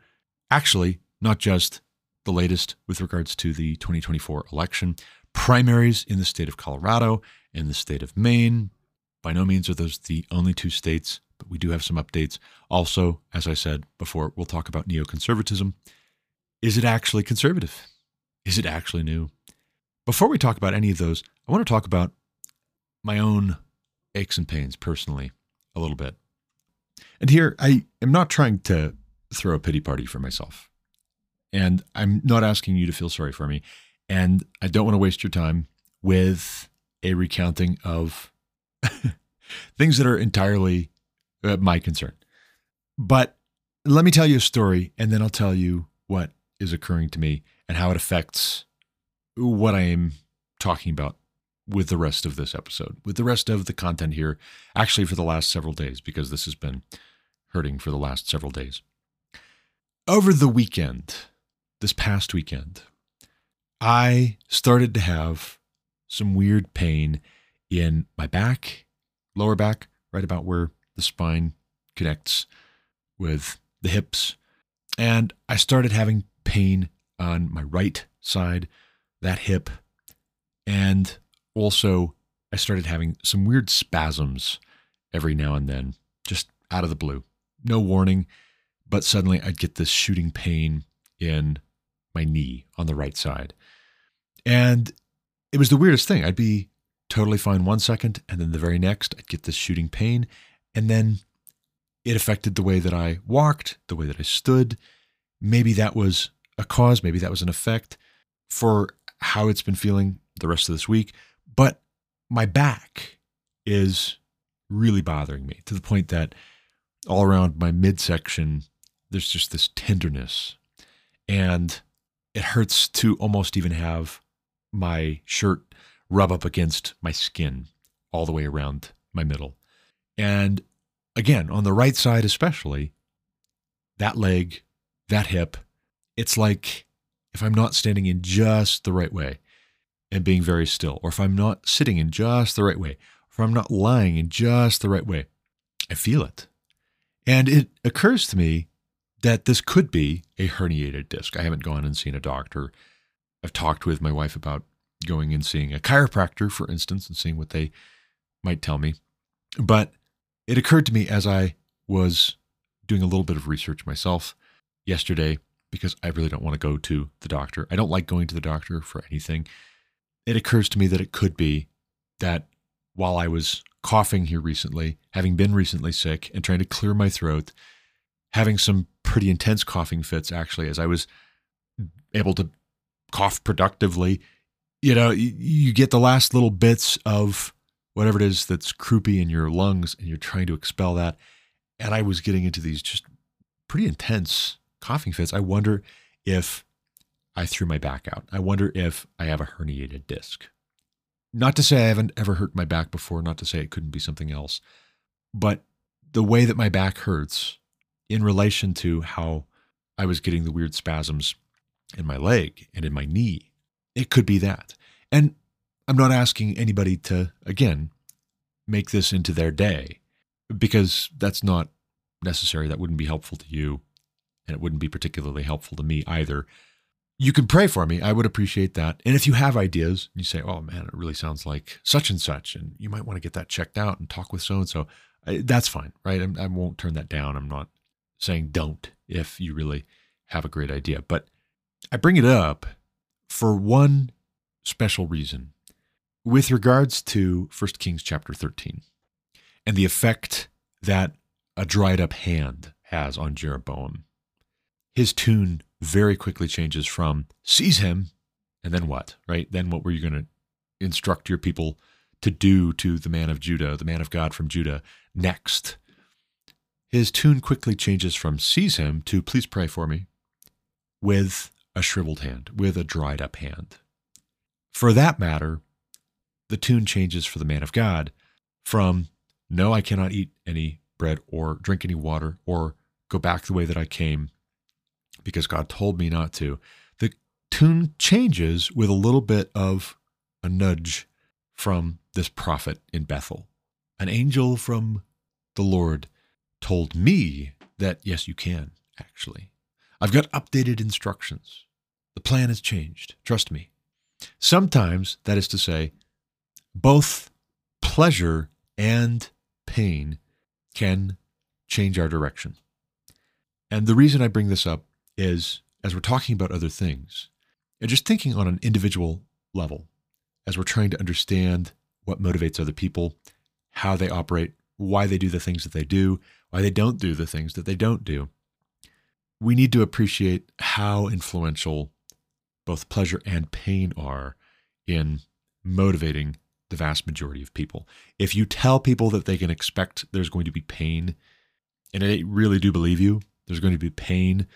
actually not just the latest with regards to the 2024 election, primaries in the state of Colorado and the state of Maine. By no means are those the only two states, but we do have some updates. Also, as I said before, we'll talk about neoconservatism. Is it actually conservative? Is it actually new? Before we talk about any of those, I want to talk about my own aches and pains personally a little bit. And here, I am not trying to throw a pity party for myself. And I'm not asking you to feel sorry for me. And I don't want to waste your time with a recounting of things that are entirely uh, my concern. But let me tell you a story, and then I'll tell you what is occurring to me and how it affects what I am talking about with the rest of this episode, with the rest of the content here, actually for the last several days, because this has been hurting for the last several days. Over the weekend, this past weekend, I started to have some weird pain in my back, lower back, right about where the spine connects with the hips. And I started having pain on my right side, that hip. And also, I started having some weird spasms every now and then, just out of the blue. No warning, but suddenly I'd get this shooting pain in my knee on the right side. And it was the weirdest thing. I'd be totally fine one second, and then the very next, I'd get this shooting pain. And then it affected the way that I walked, the way that I stood. Maybe that was a cause, maybe that was an effect for how it's been feeling the rest of this week. But my back is really bothering me to the point that all around my midsection, there's just this tenderness. And it hurts to almost even have my shirt rub up against my skin all the way around my middle. And again, on the right side, especially, that leg, that hip, it's like if I'm not standing in just the right way and being very still, or if I'm not sitting in just the right way, or if I'm not lying in just the right way, I feel it. And it occurs to me that this could be a herniated disc. I haven't gone and seen a doctor. I've talked with my wife about going and seeing a chiropractor, for instance, and seeing what they might tell me. But it occurred to me as I was doing a little bit of research myself yesterday because I really don't want to go to the doctor. I don't like going to the doctor for anything. It occurs to me that it could be that while I was coughing here recently, having been recently sick and trying to clear my throat, having some pretty intense coughing fits actually, as I was able to cough productively, you know, you get the last little bits of whatever it is that's croupy in your lungs and you're trying to expel that. And I was getting into these just pretty intense coughing fits. I wonder if I threw my back out. I wonder if I have a herniated disc. Not to say I haven't ever hurt my back before, not to say it couldn't be something else, but the way that my back hurts in relation to how I was getting the weird spasms in my leg and in my knee, it could be that. And I'm not asking anybody to, again, make this into their day because that's not necessary. That wouldn't be helpful to you and it wouldn't be particularly helpful to me either. You can pray for me. I would appreciate that. And if you have ideas, you say, oh man, it really sounds like such and such, and you might want to get that checked out and talk with so and so, that's fine, right? I, I won't turn that down. I'm not saying don't if you really have a great idea. But I bring it up for one special reason with regards to 1 Kings chapter 13 and the effect that a dried up hand has on Jeroboam. His tune very quickly changes from seize him and then what, right? Then what were you going to instruct your people to do to the man of Judah, the man of God from Judah, next? His tune quickly changes from seize him to please pray for me with a shriveled hand, with a dried up hand. For that matter, the tune changes for the man of God from no, I cannot eat any bread or drink any water or go back the way that I came because God told me not to. The tune changes with a little bit of a nudge from this prophet in Bethel. An angel from the Lord told me that, yes, you can, actually. I've got updated instructions. The plan has changed. Trust me. Sometimes, that is to say, both pleasure and pain can change our direction. And the reason I bring this up is as we're talking about other things, and just thinking on an individual level, as we're trying to understand what motivates other people, how they operate, why they do the things that they do, why they don't do the things that they don't do, we need to appreciate how influential both pleasure and pain are in motivating the vast majority of people. If you tell people that they can expect there's going to be pain, and they really do believe you, there's going to be pain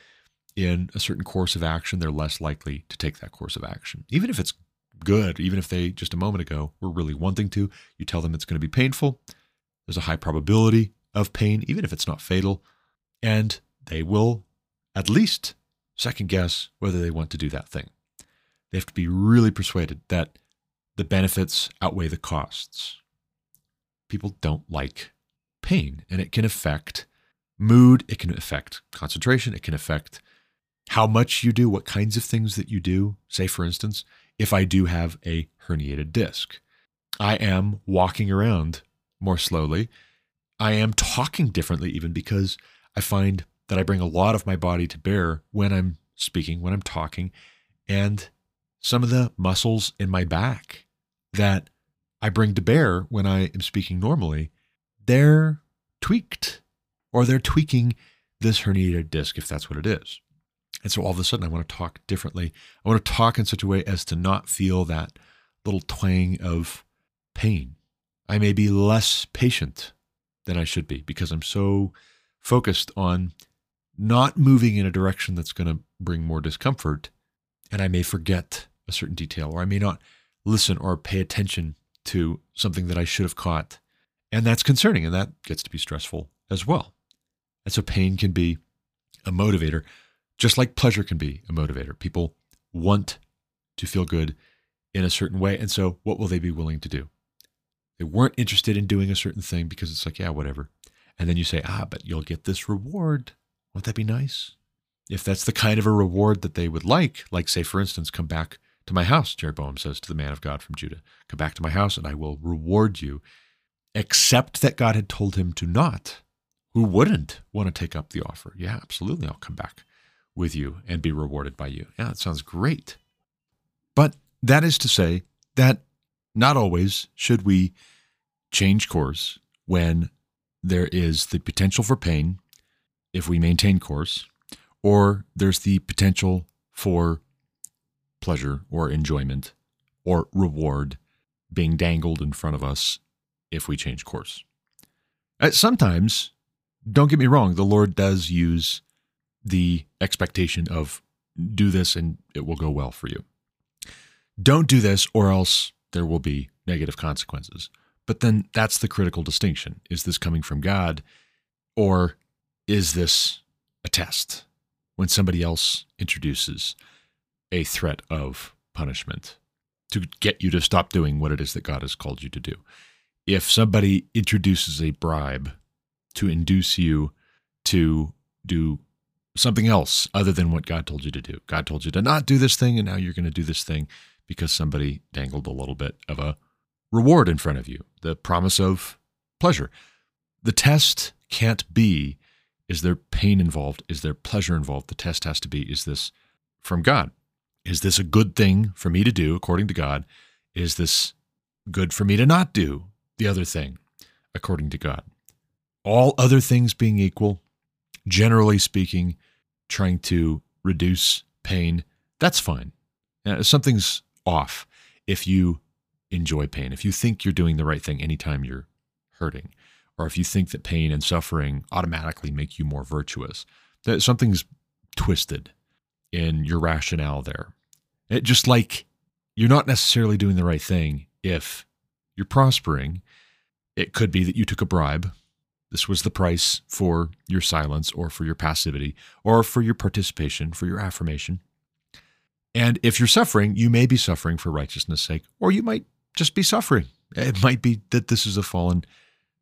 in a certain course of action, they're less likely to take that course of action. Even if it's good, even if they just a moment ago were really wanting to, you tell them it's going to be painful. There's a high probability of pain, even if it's not fatal, and they will at least second guess whether they want to do that thing. They have to be really persuaded that the benefits outweigh the costs. People don't like pain, and it can affect mood, it can affect concentration, it can affect how much you do, what kinds of things that you do. Say, for instance, if I do have a herniated disc, I am walking around more slowly. I am talking differently, even because I find that I bring a lot of my body to bear when I'm speaking, when I'm talking, and some of the muscles in my back that I bring to bear when I am speaking normally, they're tweaked or they're tweaking this herniated disc if that's what it is. And so all of a sudden, I want to talk differently. I want to talk in such a way as to not feel that little twang of pain. I may be less patient than I should be because I'm so focused on not moving in a direction that's going to bring more discomfort. And I may forget a certain detail, or I may not listen or pay attention to something that I should have caught. And that's concerning, and that gets to be stressful as well. And so pain can be a motivator, just like pleasure can be a motivator. People want to feel good in a certain way. And so, what will they be willing to do? They weren't interested in doing a certain thing because it's like, yeah, whatever. And then you say, ah, but you'll get this reward. Won't that be nice? If that's the kind of a reward that they would like, like, say, for instance, come back to my house, Jeroboam says to the man of God from Judah. Come back to my house and I will reward you, except that God had told him to not. Who wouldn't want to take up the offer? Yeah, absolutely. I'll come back with you and be rewarded by you. Yeah, that sounds great. But that is to say that not always should we change course when there is the potential for pain if we maintain course, or there's the potential for pleasure or enjoyment or reward being dangled in front of us if we change course. Uh, sometimes, don't get me wrong, the Lord does use the expectation of do this and it will go well for you. Don't do this or else there will be negative consequences. But then that's the critical distinction. Is this coming from God or is this a test when somebody else introduces a threat of punishment to get you to stop doing what it is that God has called you to do. If somebody introduces a bribe to induce you to do something else other than what God told you to do, God told you to not do this thing, and now you're going to do this thing because somebody dangled a little bit of a reward in front of you, the promise of pleasure. The test can't be is there pain involved? Is there pleasure involved? The test has to be is this from God? Is this a good thing for me to do according to God? Is this good for me to not do the other thing according to God? All other things being equal, generally speaking, trying to reduce pain, that's fine. Uh, something's off if you enjoy pain, if you think you're doing the right thing anytime you're hurting, or if you think that pain and suffering automatically make you more virtuous, that something's twisted in your rationale there. It, just like you're not necessarily doing the right thing if you're prospering. It could be that you took a bribe. This was the price for your silence or for your passivity or for your participation, for your affirmation. And if you're suffering, you may be suffering for righteousness' sake, or you might just be suffering. It might be that this is a fallen,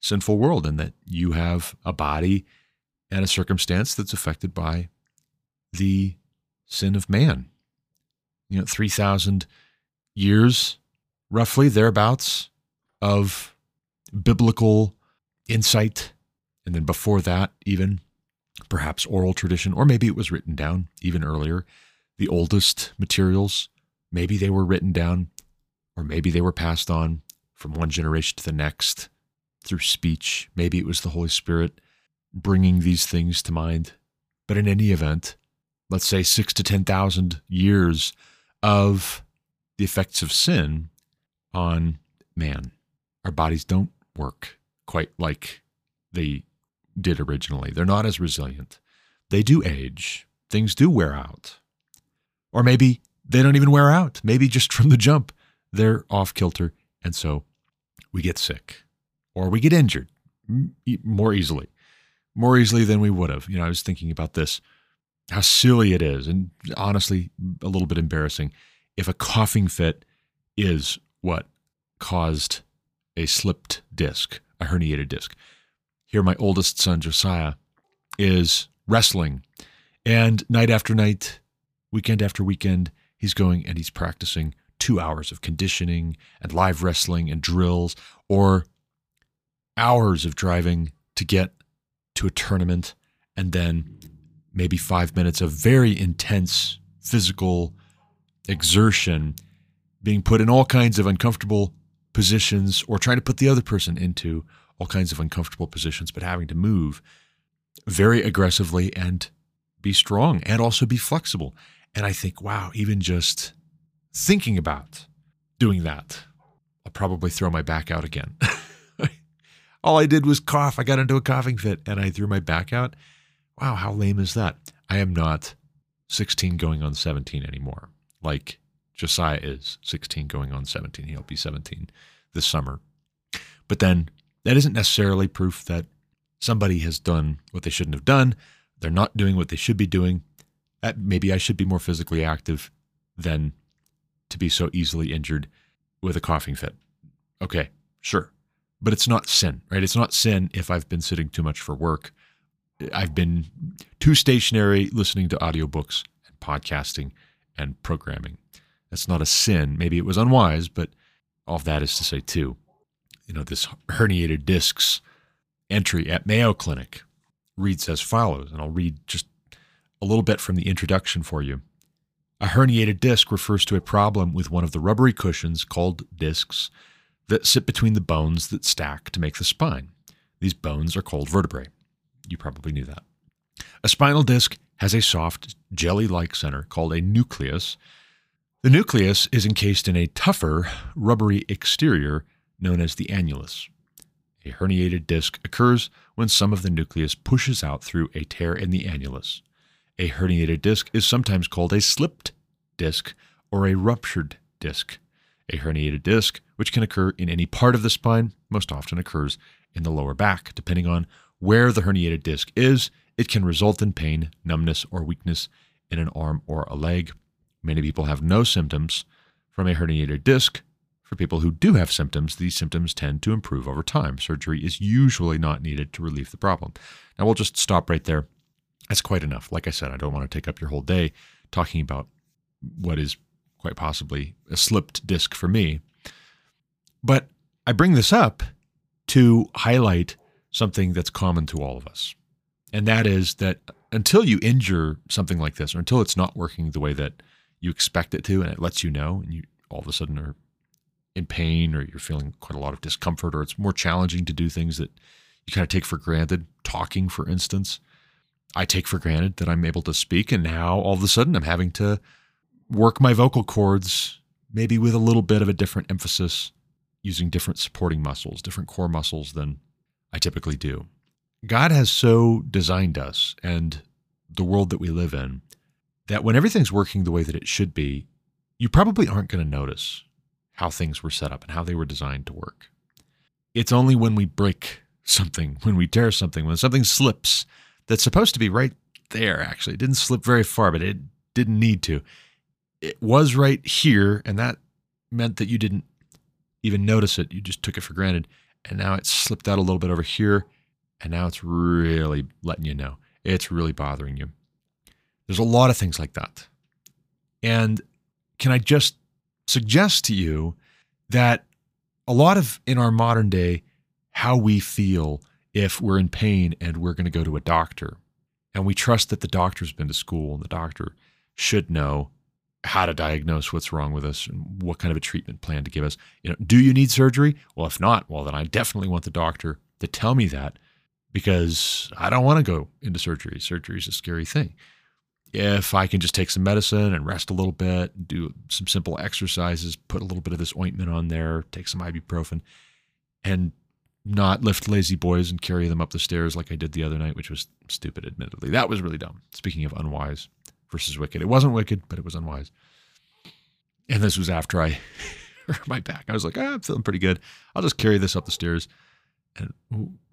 sinful world and that you have a body and a circumstance that's affected by the sin of man. You know, 3,000 years, roughly thereabouts, of biblical insight. And then before that, even perhaps oral tradition, or maybe it was written down even earlier. The oldest materials, maybe they were written down, or maybe they were passed on from one generation to the next through speech. Maybe it was the Holy Spirit bringing these things to mind. But in any event, let's say six to 10,000 years of the effects of sin on man. Our bodies don't work quite like they did originally. They're not as resilient. They do age, things do wear out. Or maybe they don't even wear out. Maybe just from the jump, they're off kilter. And so we get sick or we get injured more easily, more easily than we would have. You know, I was thinking about this how silly it is, and honestly, a little bit embarrassing. If a coughing fit is what caused a slipped disc, a herniated disc. Here, my oldest son, Josiah, is wrestling, and night after night, weekend after weekend, he's going and he's practicing two hours of conditioning and live wrestling and drills, or hours of driving to get to a tournament and then maybe five minutes of very intense physical exertion, being put in all kinds of uncomfortable positions or trying to put the other person into all kinds of uncomfortable positions, but having to move very aggressively and be strong and also be flexible. And I think, wow, even just thinking about doing that, I'll probably throw my back out again. all I did was cough. I got into a coughing fit and I threw my back out. Wow, how lame is that? I am not 16 going on 17 anymore. Like Josiah is 16 going on 17. He'll be 17 this summer. But then that isn't necessarily proof that somebody has done what they shouldn't have done. They're not doing what they should be doing. Maybe I should be more physically active than to be so easily injured with a coughing fit. Okay, sure. But it's not sin, right? It's not sin if I've been sitting too much for work I've been too stationary listening to audiobooks and podcasting and programming. That's not a sin. Maybe it was unwise, but all that is to say, too, you know, this herniated discs entry at Mayo Clinic reads as follows, and I'll read just a little bit from the introduction for you. A herniated disc refers to a problem with one of the rubbery cushions called discs that sit between the bones that stack to make the spine. These bones are called vertebrae. You probably knew that. A spinal disc has a soft, jelly like center called a nucleus. The nucleus is encased in a tougher, rubbery exterior known as the annulus. A herniated disc occurs when some of the nucleus pushes out through a tear in the annulus. A herniated disc is sometimes called a slipped disc or a ruptured disc. A herniated disc, which can occur in any part of the spine, most often occurs in the lower back, depending on where the herniated disc is, it can result in pain, numbness, or weakness in an arm or a leg. Many people have no symptoms from a herniated disc. For people who do have symptoms, these symptoms tend to improve over time. Surgery is usually not needed to relieve the problem. Now, we'll just stop right there. That's quite enough. Like I said, I don't want to take up your whole day talking about what is quite possibly a slipped disc for me. But I bring this up to highlight something that's common to all of us. And that is that until you injure something like this, or until it's not working the way that you expect it to, and it lets you know, and you all of a sudden are in pain, or you're feeling quite a lot of discomfort, or it's more challenging to do things that you kind of take for granted, talking, for instance, I take for granted that I'm able to speak, and now all of a sudden I'm having to work my vocal cords, maybe with a little bit of a different emphasis, using different supporting muscles, different core muscles than I typically do. God has so designed us and the world that we live in that when everything's working the way that it should be, you probably aren't going to notice how things were set up and how they were designed to work. It's only when we break something, when we tear something, when something slips that's supposed to be right there, actually. It didn't slip very far, but it didn't need to. It was right here, and that meant that you didn't even notice it. You just took it for granted. And now it slipped out a little bit over here, and now it's really letting you know. It's really bothering you. There's a lot of things like that. And can I just suggest to you that a lot of in our modern day, how we feel if we're in pain and we're going to go to a doctor. And we trust that the doctor's been to school and the doctor should know how to diagnose what's wrong with us and what kind of a treatment plan to give us. You know, do you need surgery? Well, if not, well then I definitely want the doctor to tell me that because I don't want to go into surgery. Surgery is a scary thing. If I can just take some medicine and rest a little bit, do some simple exercises, put a little bit of this ointment on there, take some ibuprofen, and not lift lazy boys and carry them up the stairs like I did the other night, which was stupid, admittedly. That was really dumb. Speaking of unwise versus wicked, it wasn't wicked, but it was unwise. And this was after I hurt my back. I was like, ah, I'm feeling pretty good. I'll just carry this up the stairs. And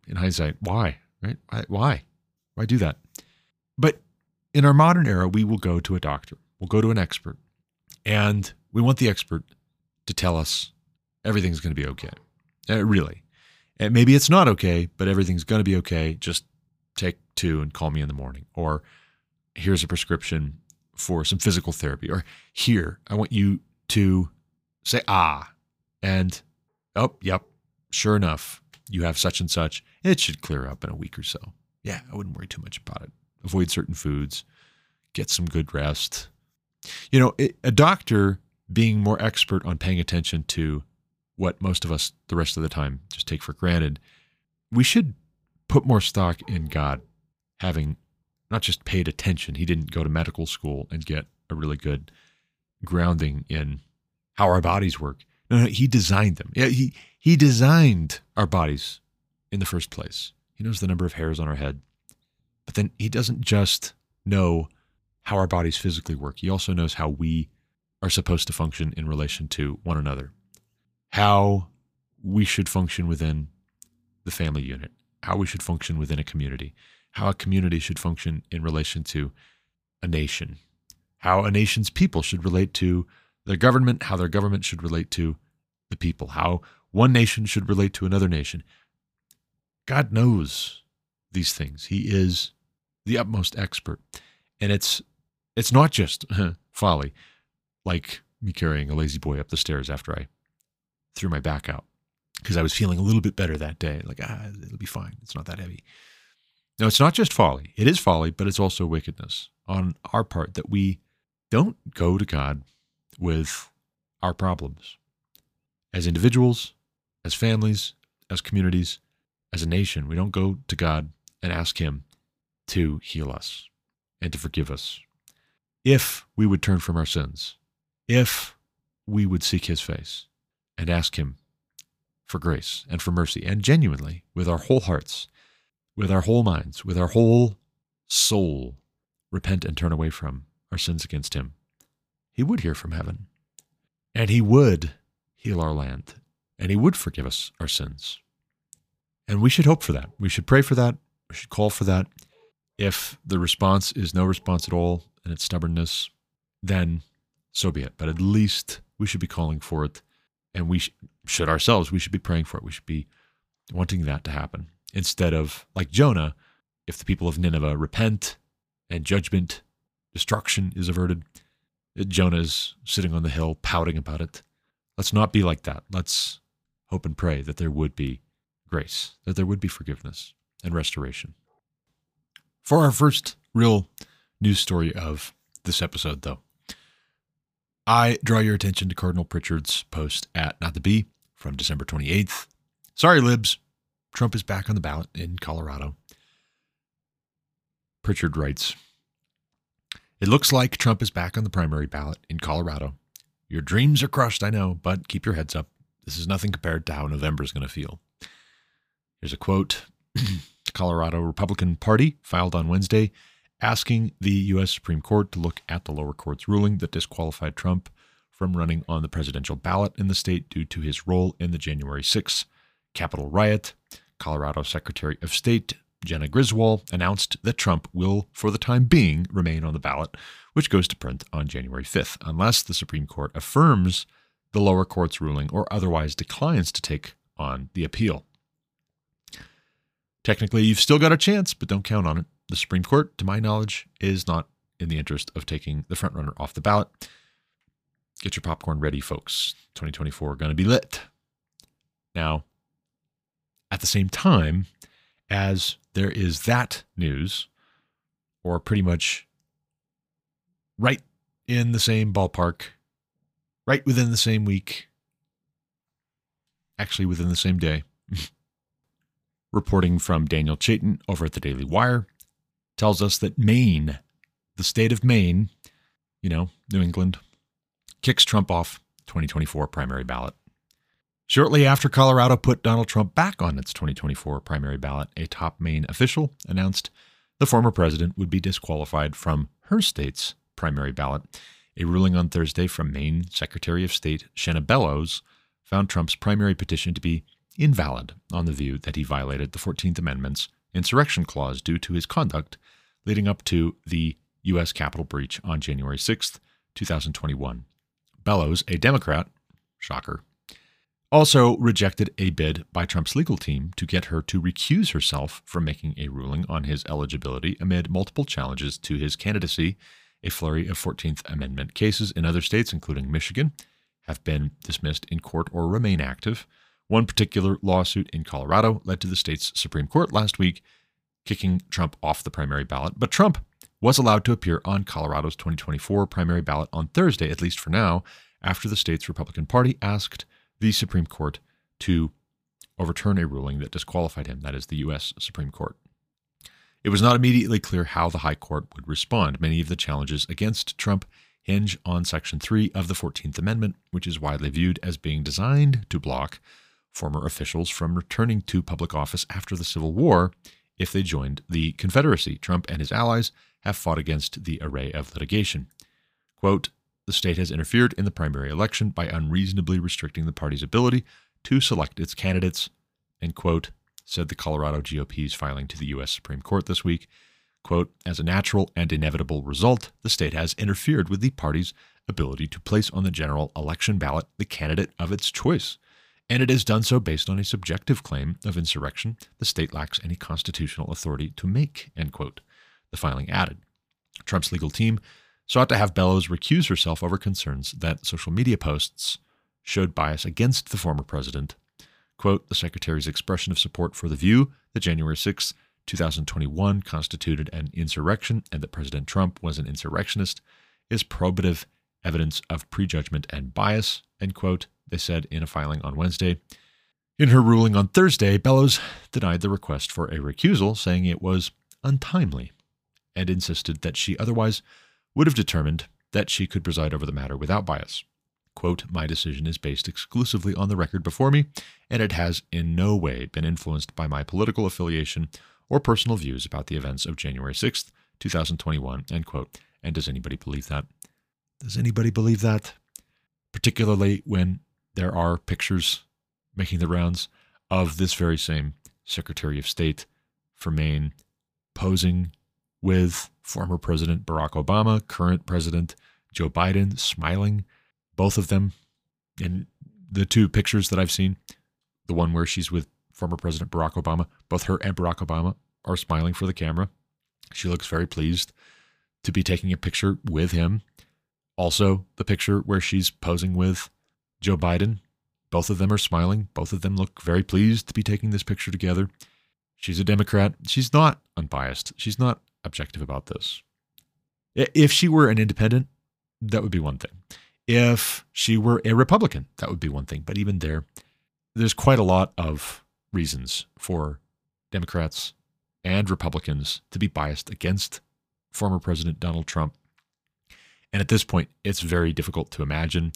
in hindsight, why? Right? Why? Why do that? But in our modern era, we will go to a doctor, we'll go to an expert, and we want the expert to tell us everything's going to be okay. Uh, really. And maybe it's not okay, but everything's going to be okay. Just take two and call me in the morning. Or here's a prescription for some physical therapy. Or here, I want you to say ah. And oh, yep, sure enough, you have such and such. It should clear up in a week or so. Yeah, I wouldn't worry too much about it. Avoid certain foods, get some good rest. You know, a doctor being more expert on paying attention to what most of us the rest of the time just take for granted, we should put more stock in God having not just paid attention. He didn't go to medical school and get a really good grounding in how our bodies work. No, no, he designed them. Yeah, he he designed our bodies in the first place. He knows the number of hairs on our head. But then he doesn't just know how our bodies physically work. He also knows how we are supposed to function in relation to one another how we should function within the family unit, how we should function within a community, how a community should function in relation to a nation, how a nation's people should relate to their government, how their government should relate to the people, how one nation should relate to another nation. God knows these things. He is the utmost expert. And it's it's not just folly, like me carrying a lazy boy up the stairs after I threw my back out because I was feeling a little bit better that day. Like, ah, it'll be fine. It's not that heavy. No, it's not just folly. It is folly, but it's also wickedness on our part that we don't go to God with our problems. As individuals, as families, as communities, as a nation, we don't go to God and ask Him to heal us and to forgive us. If we would turn from our sins, if we would seek His face, and ask Him for grace and for mercy, and genuinely, with our whole hearts, with our whole minds, with our whole soul, repent and turn away from our sins against Him, He would hear from heaven, and He would heal our land, and He would forgive us our sins. And we should hope for that. We should pray for that. We should call for that. If the response is no response at all and it's stubbornness, then so be it. But at least we should be calling for it and we sh- should ourselves, we should be praying for it. We should be wanting that to happen instead of like Jonah, if the people of Nineveh repent and judgment, destruction is averted, Jonah's sitting on the hill pouting about it. Let's not be like that. Let's hope and pray that there would be grace, that there would be forgiveness and restoration. For our first real news story of this episode, though, I draw your attention to Cardinal Pritchard's post at Not the Bee from December 28th. Sorry, libs. Trump is back on the ballot in Colorado. Pritchard writes It looks like Trump is back on the primary ballot in Colorado. Your dreams are crushed, I know, but keep your heads up. This is nothing compared to how November is going to feel. Here's a quote Colorado Republican Party filed on Wednesday asking the U.S. Supreme Court to look at the lower court's ruling that disqualified Trump from running on the presidential ballot in the state due to his role in the January 6th Capitol riot. Colorado Secretary of State Jena Griswold announced that Trump will, for the time being, remain on the ballot, which goes to print on January 5th, unless the Supreme Court affirms the lower court's ruling or otherwise declines to take on the appeal. Technically, you've still got a chance, but don't count on it. The Supreme Court, to my knowledge, is not in the interest of taking the frontrunner off the ballot. Get your popcorn ready, folks. 2024 going to be lit. Now, at the same time, as there is that news, or pretty much right in the same ballpark, right within the same week, actually within the same day. Reporting from Daniel Chaitin over at the Daily Wire tells us that Maine, the state of Maine, you know, New England, kicks Trump off 2024 primary ballot. Shortly after Colorado put Donald Trump back on its 2024 primary ballot, a top Maine official announced the former president would be disqualified from her state's primary ballot. A ruling on Thursday from Maine Secretary of State Shenna Bellows found Trump's primary petition to be invalid on the view that he violated the 14th Amendment's insurrection clause due to his conduct leading up to the U.S. Capitol breach on January 6, 2021. Bellows, a Democrat, shocker, also rejected a bid by Trump's legal team to get her to recuse herself from making a ruling on his eligibility amid multiple challenges to his candidacy. A flurry of 14th Amendment cases in other states, including Michigan, have been dismissed in court or remain active. One particular lawsuit in Colorado led to the state's Supreme Court last week kicking Trump off the primary ballot, but Trump was allowed to appear on Colorado's 2024 primary ballot on Thursday, at least for now, after the state's Republican Party asked the Supreme Court to overturn a ruling that disqualified him, that is, the U.S. Supreme Court. It was not immediately clear how the High Court would respond. Many of the challenges against Trump hinge on Section 3 of the 14th Amendment, which is widely viewed as being designed to block former officials from returning to public office after the Civil War if they joined the Confederacy. Trump and his allies have fought against the array of litigation. Quote, the state has interfered in the primary election by unreasonably restricting the party's ability to select its candidates, end quote, said the Colorado GOP's filing to the U.S. Supreme Court this week. Quote, as a natural and inevitable result, the state has interfered with the party's ability to place on the general election ballot the candidate of its choice. And it has done so based on a subjective claim of insurrection the state lacks any constitutional authority to make, end quote. The filing added. Trump's legal team sought to have Bellows recuse herself over concerns that social media posts showed bias against the former president. Quote, the secretary's expression of support for the view that January 6, 2021 constituted an insurrection and that President Trump was an insurrectionist is probative evidence of prejudgment and bias, end quote, they said in a filing on Wednesday. In her ruling on Thursday, Bellows denied the request for a recusal, saying it was untimely, and insisted that she otherwise would have determined that she could preside over the matter without bias. Quote, My decision is based exclusively on the record before me, and it has in no way been influenced by my political affiliation or personal views about the events of January 6th, 2021, end quote. And does anybody believe that? Does anybody believe that? Particularly when there are pictures making the rounds of this very same Secretary of State for Maine posing with former President Barack Obama, current President Joe Biden, smiling, both of them in the two pictures that I've seen. The one where she's with former President Barack Obama, both her and Barack Obama are smiling for the camera. She looks very pleased to be taking a picture with him. Also, the picture where she's posing with Joe Biden. Both of them are smiling. Both of them look very pleased to be taking this picture together. She's a Democrat. She's not unbiased. She's not objective about this. If she were an independent, that would be one thing. If she were a Republican, that would be one thing. But even there, there's quite a lot of reasons for Democrats and Republicans to be biased against former President Donald Trump. And at this point, it's very difficult to imagine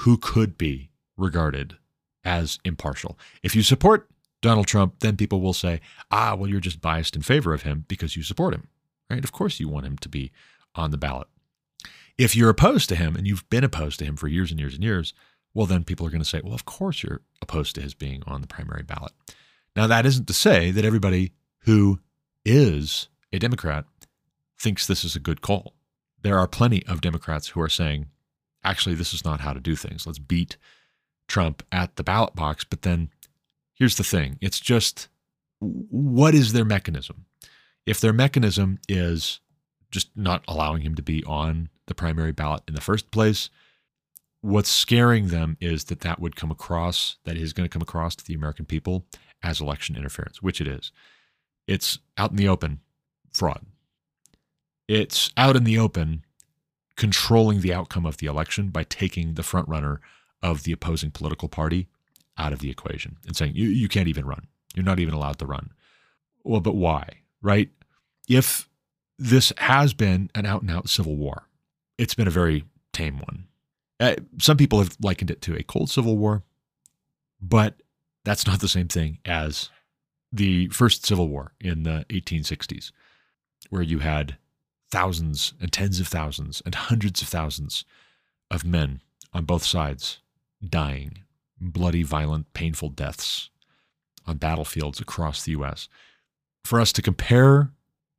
who could be regarded as impartial. If you support Donald Trump, then people will say, ah, well, you're just biased in favor of him because you support him, right? Of course, you want him to be on the ballot. If you're opposed to him and you've been opposed to him for years and years and years, well, then people are going to say, well, of course you're opposed to his being on the primary ballot. Now, that isn't to say that everybody who is a Democrat thinks this is a good call. There are plenty of Democrats who are saying, actually, this is not how to do things. Let's beat Trump at the ballot box. But then here's the thing it's just what is their mechanism? If their mechanism is just not allowing him to be on the primary ballot in the first place, what's scaring them is that that would come across, that is going to come across to the American people as election interference, which it is. It's out in the open fraud. It's out in the open controlling the outcome of the election by taking the front runner of the opposing political party out of the equation and saying, you, you can't even run. You're not even allowed to run. Well, but why? Right? If this has been an out and out civil war, it's been a very tame one. Uh, some people have likened it to a cold civil war, but that's not the same thing as the first civil war in the 1860s, where you had thousands and tens of thousands and hundreds of thousands of men on both sides dying, bloody, violent, painful deaths on battlefields across the US. For us to compare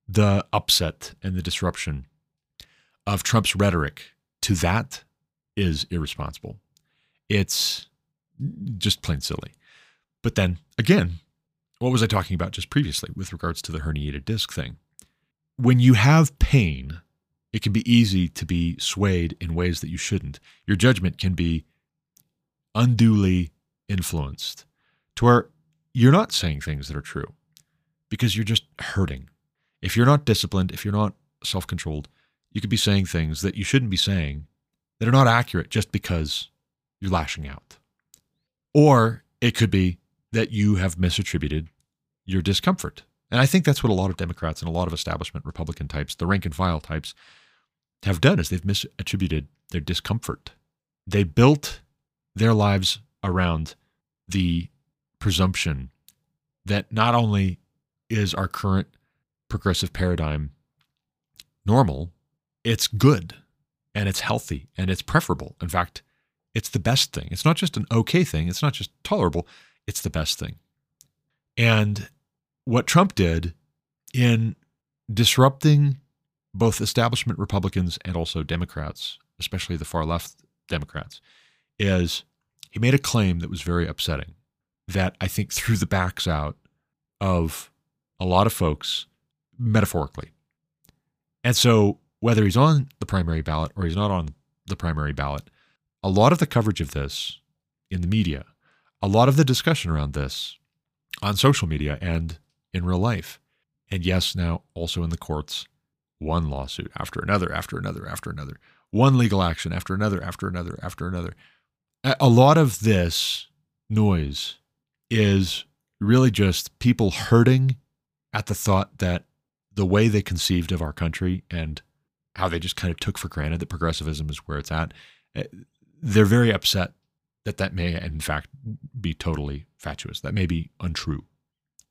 the upset and the disruption of Trump's rhetoric to that is irresponsible. It's just plain silly. But then again, what was I talking about just previously with regards to the herniated disc thing? When you have pain, it can be easy to be swayed in ways that you shouldn't. Your judgment can be unduly influenced to where you're not saying things that are true because you're just hurting. If you're not disciplined, if you're not self controlled, you could be saying things that you shouldn't be saying that are not accurate just because you're lashing out. Or it could be that you have misattributed your discomfort. And I think that's what a lot of Democrats and a lot of establishment Republican types, the rank and file types, have done is they've misattributed their discomfort. They built their lives around the presumption that not only is our current progressive paradigm normal, it's good and it's healthy and it's preferable. In fact, it's the best thing. It's not just an okay thing, it's not just tolerable, it's the best thing. And what Trump did in disrupting both establishment Republicans and also Democrats, especially the far left Democrats, is he made a claim that was very upsetting that I think threw the backs out of a lot of folks metaphorically. And so, whether he's on the primary ballot or he's not on the primary ballot, a lot of the coverage of this in the media, a lot of the discussion around this on social media and in real life, and yes, now also in the courts, one lawsuit after another, after another, after another, one legal action after another, after another, after another a lot of this noise is really just people hurting at the thought that the way they conceived of our country and how they just kind of took for granted that progressivism is where it's at, eh, they're very upset that that may, in fact, be totally fatuous. That may be untrue.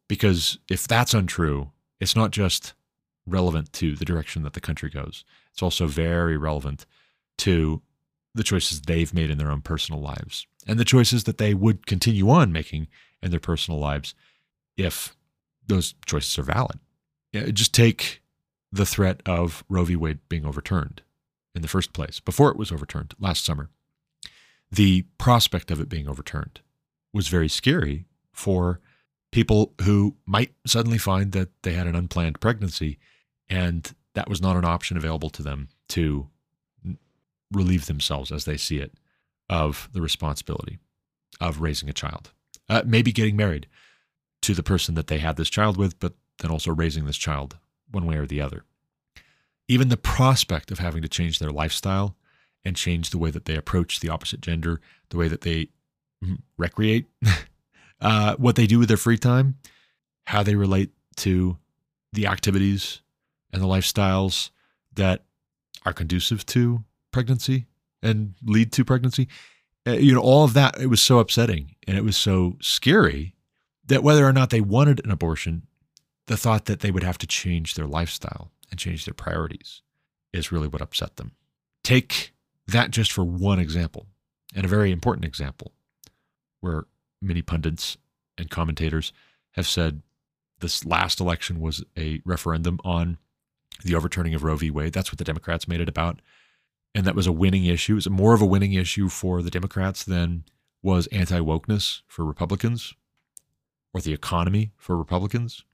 Because if that's untrue, it's not just relevant to the direction that the country goes, it's also very relevant to the choices they've made in their own personal lives and the choices that they would continue on making in their personal lives if those choices are valid. Just take the threat of Roe v. Wade being overturned in the first place, before it was overturned last summer. The prospect of it being overturned was very scary for people who might suddenly find that they had an unplanned pregnancy and that was not an option available to them to relieve themselves as they see it of the responsibility of raising a child. Uh, maybe getting married to the person that they had this child with, but then also raising this child one way or the other. Even the prospect of having to change their lifestyle and change the way that they approach the opposite gender, the way that they mm, recreate, uh, what they do with their free time, how they relate to the activities and the lifestyles that are conducive to pregnancy and lead to pregnancy. Uh, you know, all of that, it was so upsetting and it was so scary that whether or not they wanted an abortion, the thought that they would have to change their lifestyle and change their priorities is really what upset them. Take that just for one example, and a very important example, where many pundits and commentators have said this last election was a referendum on the overturning of Roe v. Wade. That's what the Democrats made it about. And that was a winning issue. It was more of a winning issue for the Democrats than was anti wokeness for Republicans or the economy for Republicans.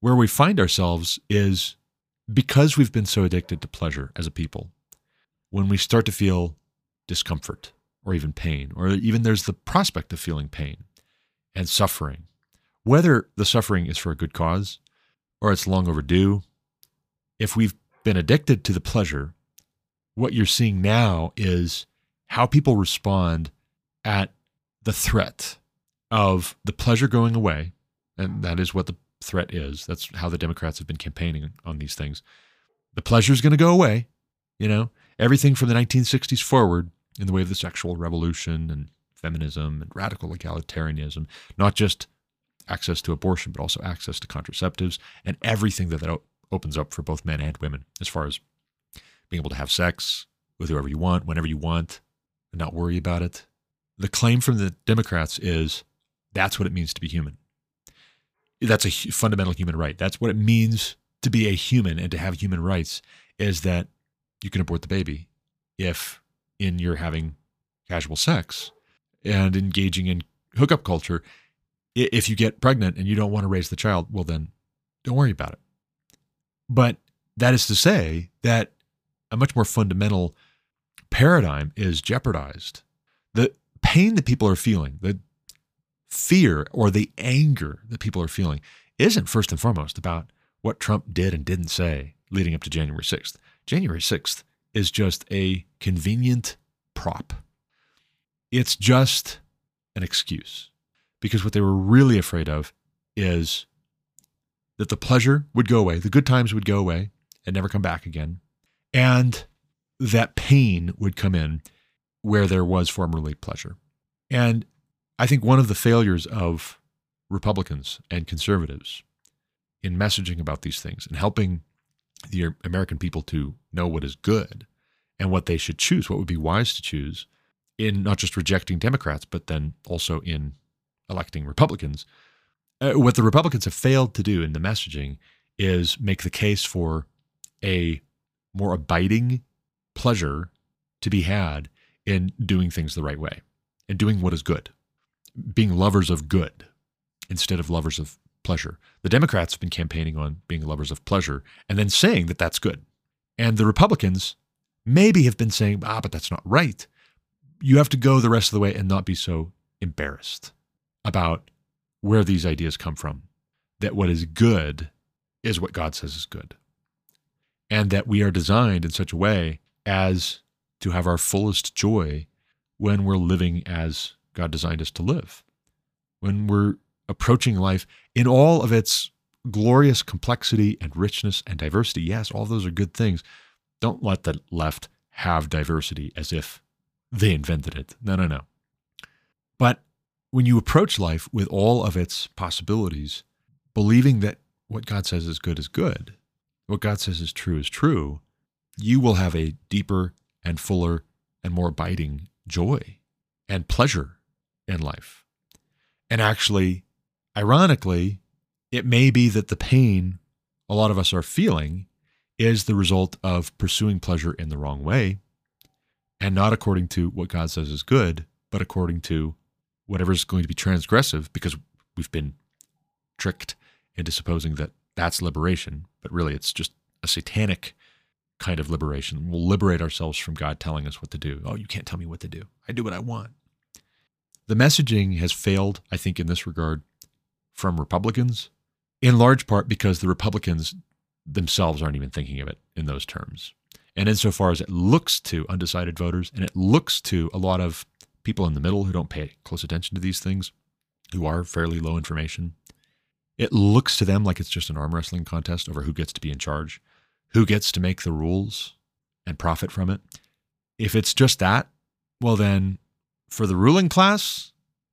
Where we find ourselves is because we've been so addicted to pleasure as a people, when we start to feel discomfort or even pain, or even there's the prospect of feeling pain and suffering, whether the suffering is for a good cause or it's long overdue, if we've been addicted to the pleasure, what you're seeing now is how people respond at the threat of the pleasure going away. And that is what the threat is. That's how the Democrats have been campaigning on these things. The pleasure is going to go away. You know, everything from the 1960s forward in the way of the sexual revolution and feminism and radical egalitarianism, not just access to abortion, but also access to contraceptives and everything that that opens up for both men and women as far as being able to have sex with whoever you want, whenever you want, and not worry about it. The claim from the Democrats is that's what it means to be human. That's a fundamental human right. That's what it means to be a human and to have human rights is that you can abort the baby if in your having casual sex and engaging in hookup culture if you get pregnant and you don't want to raise the child well then don't worry about it but that is to say that a much more fundamental paradigm is jeopardized the pain that people are feeling the fear or the anger that people are feeling isn't first and foremost about what Trump did and didn't say leading up to January 6th. January 6th is just a convenient prop. It's just an excuse because what they were really afraid of is that the pleasure would go away, the good times would go away and never come back again, and that pain would come in where there was formerly pleasure. And I think one of the failures of Republicans and conservatives in messaging about these things and helping the American people to know what is good and what they should choose, what would be wise to choose in not just rejecting Democrats, but then also in electing Republicans. Uh, what the Republicans have failed to do in the messaging is make the case for a more abiding pleasure to be had in doing things the right way and doing what is good being lovers of good instead of lovers of pleasure. The Democrats have been campaigning on being lovers of pleasure and then saying that that's good. And the Republicans maybe have been saying, ah, but that's not right. You have to go the rest of the way and not be so embarrassed about where these ideas come from. That what is good is what God says is good. And that we are designed in such a way as to have our fullest joy when we're living as God designed us to live. When we're approaching life in all of its glorious complexity and richness and diversity, yes, all those are good things. Don't let the left have diversity as if they invented it. No, no, no. But when you approach life with all of its possibilities, believing that what God says is good is good, what God says is true is true, you will have a deeper and fuller and more abiding joy and pleasure in life. And actually, ironically, it may be that the pain a lot of us are feeling is the result of pursuing pleasure in the wrong way and not according to what God says is good, but according to whatever is going to be transgressive because we've been tricked into supposing that that's liberation, but really it's just a satanic kind of liberation. We'll liberate ourselves from God telling us what to do. Oh, you can't tell me what to do. I do what I want. The messaging has failed, I think, in this regard from Republicans, in large part because the Republicans themselves aren't even thinking of it in those terms. And insofar as it looks to undecided voters and it looks to a lot of people in the middle who don't pay close attention to these things, who are fairly low information, It looks to them like it's just an arm wrestling contest over who gets to be in charge, who gets to make the rules and profit from it. If it's just that, well, then for the ruling class,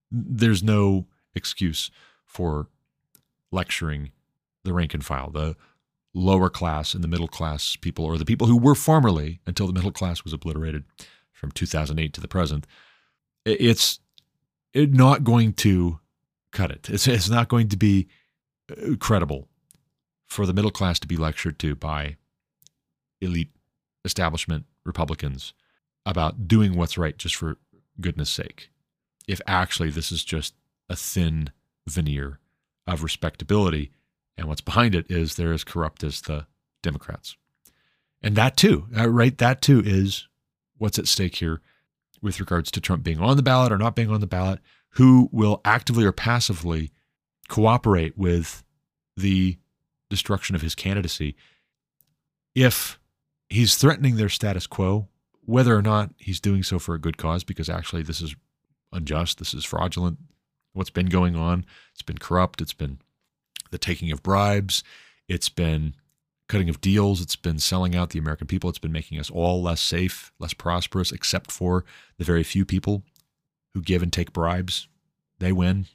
there's no excuse for lecturing the rank and file, the lower class and the middle class people, or the people who were formerly, until the middle class was obliterated from 2008 to the present. It's not going to cut it. It's, it's not going to be uh, credible for the middle class to be lectured to by elite establishment Republicans about doing what's right just for goodness sake. If actually this is just a thin veneer of respectability, and what's behind it is they're as corrupt as the Democrats. And that too, uh, right? That too is what's at stake here with regards to Trump being on the ballot or not being on the ballot, who will actively or passively cooperate with the destruction of his candidacy if he's threatening their status quo, whether or not he's doing so for a good cause, because actually this is unjust, this is fraudulent. What's been going on? It's been corrupt, it's been the taking of bribes, it's been cutting of deals, it's been selling out the American people, it's been making us all less safe, less prosperous, except for the very few people who give and take bribes. They win.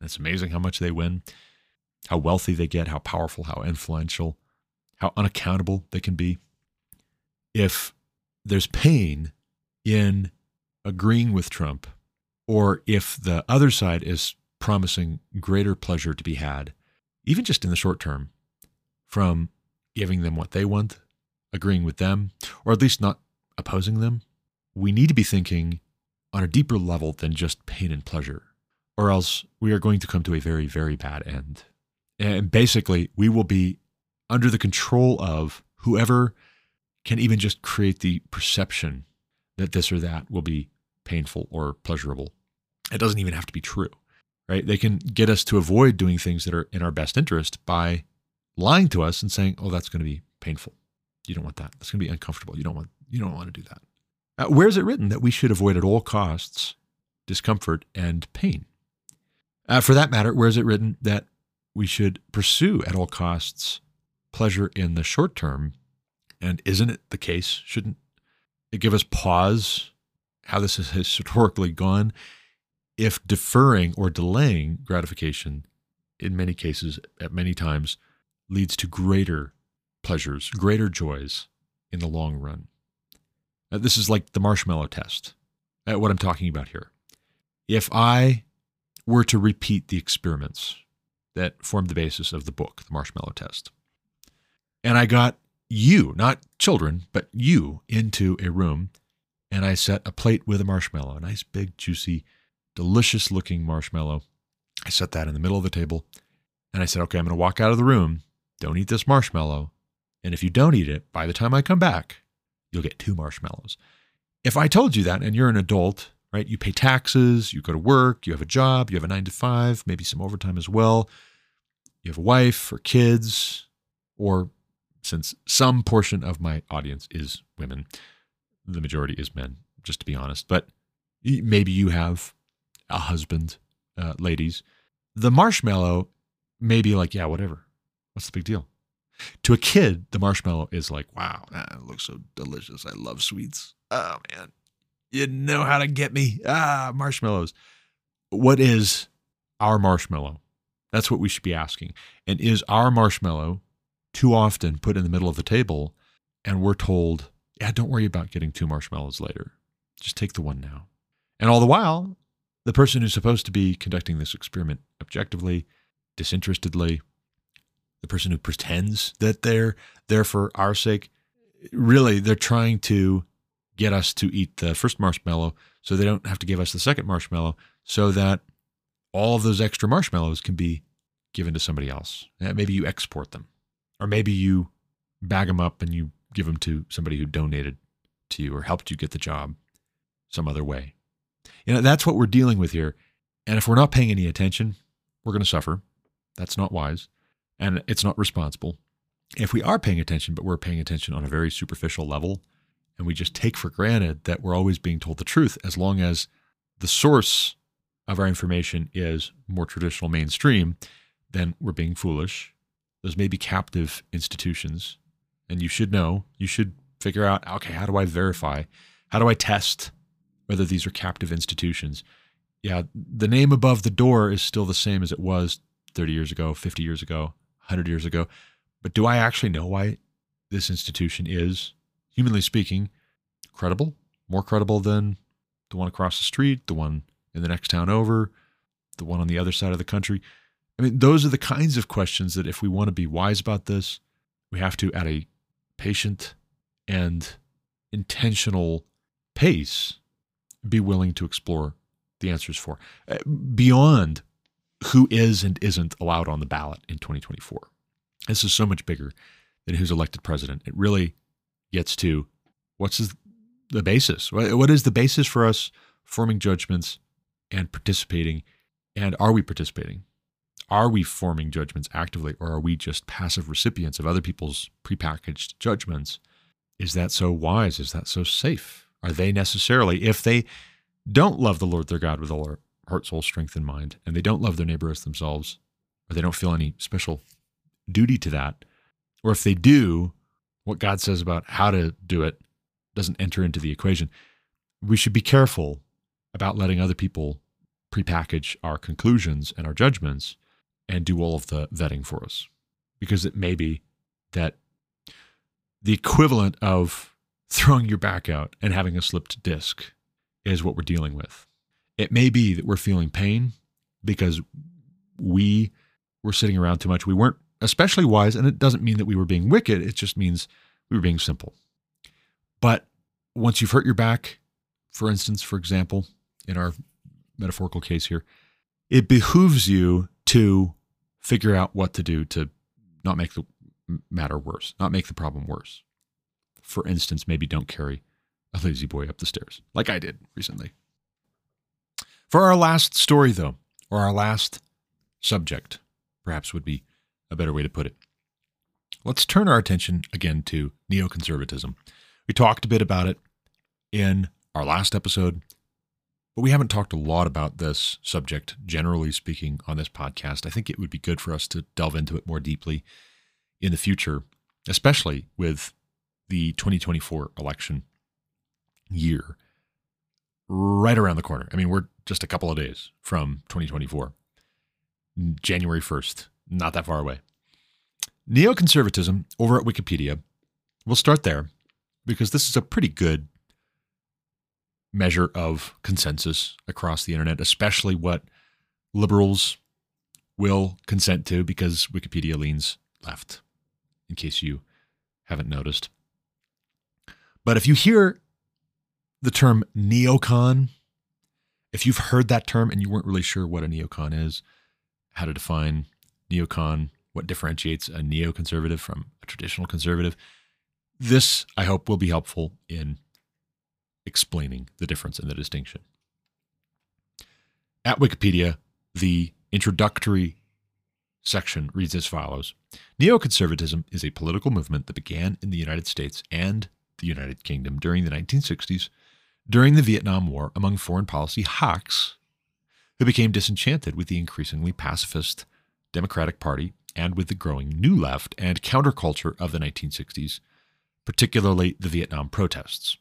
It's amazing how much they win, how wealthy they get, how powerful, how influential, how unaccountable they can be. If there's pain in agreeing with Trump, or if the other side is promising greater pleasure to be had, even just in the short term, from giving them what they want, agreeing with them, or at least not opposing them, we need to be thinking on a deeper level than just pain and pleasure or else we are going to come to a very, very bad end. And basically, we will be under the control of whoever can even just create the perception that this or that will be painful or pleasurable. It doesn't even have to be true, right? They can get us to avoid doing things that are in our best interest by lying to us and saying, "Oh, that's going to be painful. You don't want that. That's going to be uncomfortable. You don't want you don't want to do that." Uh, where is it written that we should avoid at all costs discomfort and pain? Uh, for that matter, where is it written that we should pursue at all costs pleasure in the short term? And isn't it the case? Shouldn't it give us pause how this has historically gone? If deferring or delaying gratification, in many cases, at many times, leads to greater pleasures, greater joys in the long run. Uh, this is like the marshmallow test, uh, what I'm talking about here. If I were to repeat the experiments that formed the basis of the book, The Marshmallow Test. And I got you, not children, but you into a room and I set a plate with a marshmallow, a nice big, juicy, delicious looking marshmallow. I set that in the middle of the table and I said, okay, I'm going to walk out of the room. Don't eat this marshmallow. And if you don't eat it, by the time I come back, you'll get two marshmallows. If I told you that and you're an adult right? You pay taxes, you go to work, you have a job, you have a nine to five, maybe some overtime as well. You have a wife or kids, or since some portion of my audience is women, the majority is men, just to be honest. But maybe you have a husband, uh, ladies. The marshmallow may be like, yeah, whatever. What's the big deal? To a kid, the marshmallow is like, wow, that looks so delicious. I love sweets. Oh, man. You know how to get me. Ah, marshmallows. What is our marshmallow? That's what we should be asking. And is our marshmallow too often put in the middle of the table and we're told, yeah, don't worry about getting two marshmallows later. Just take the one now. And all the while, the person who's supposed to be conducting this experiment objectively, disinterestedly, the person who pretends that they're there for our sake, really, they're trying to get us to eat the first marshmallow so they don't have to give us the second marshmallow so that all of those extra marshmallows can be given to somebody else. Maybe you export them, or maybe you bag them up and you give them to somebody who donated to you or helped you get the job some other way. You know, that's what we're dealing with here. And if we're not paying any attention, we're going to suffer. That's not wise and it's not responsible. If we are paying attention, but we're paying attention on a very superficial level, and we just take for granted that we're always being told the truth as long as the source of our information is more traditional mainstream, then we're being foolish. Those may be captive institutions. And you should know, you should figure out okay, how do I verify? How do I test whether these are captive institutions? Yeah, the name above the door is still the same as it was 30 years ago, 50 years ago, 100 years ago. But do I actually know why this institution is, humanly speaking, credible? More credible than the one across the street, the one in the next town over, the one on the other side of the country? I mean, those are the kinds of questions that if we want to be wise about this, we have to, at a patient and intentional pace, be willing to explore the answers for uh, beyond who is and isn't allowed on the ballot in 2024. This is so much bigger than who's elected president. It really gets to what's the basis? What is the basis for us forming judgments and participating? And are we participating? Are we forming judgments actively, or are we just passive recipients of other people's prepackaged judgments? Is that so wise? Is that so safe? Are they necessarily, if they don't love the Lord their God with all their heart, soul, strength, and mind, and they don't love their neighbor as themselves, or they don't feel any special duty to that, or if they do, what God says about how to do it doesn't enter into the equation, we should be careful about letting other people prepackage our conclusions and our judgments and do all of the vetting for us. Because it may be that the equivalent of throwing your back out and having a slipped disc is what we're dealing with. It may be that we're feeling pain because we were sitting around too much. We weren't especially wise, and it doesn't mean that we were being wicked, it just means we were being simple. But once you've hurt your back, for instance, for example, in our metaphorical case here, it behooves you to figure out what to do to not make the matter worse, not make the problem worse. For instance, maybe don't carry a lazy boy up the stairs, like I did recently. For our last story, though, or our last subject, perhaps would be a better way to put it. Let's turn our attention again to neoconservatism. We talked a bit about it in our last episode, but we haven't talked a lot about this subject, generally speaking, on this podcast. I think it would be good for us to delve into it more deeply in the future, especially with the 2024 election year right around the corner. I mean, we're just a couple of days from 2024, January 1st, not that far away. Neoconservatism over at Wikipedia, we'll start there because this is a pretty good measure of consensus across the internet, especially what liberals will consent to because Wikipedia leans left, in case you haven't noticed. But if you hear the term neocon, if you've heard that term and you weren't really sure what a neocon is, how to define neocon, what differentiates a neoconservative from a traditional conservative, this, I hope, will be helpful in explaining the difference and the distinction. At Wikipedia, the introductory section reads as follows Neoconservatism is a political movement that began in the United States and the United Kingdom during the 1960s during the Vietnam War among foreign policy hawks who became disenchanted with the increasingly pacifist Democratic Party and with the growing New Left and counterculture of the 1960s, particularly the Vietnam protests.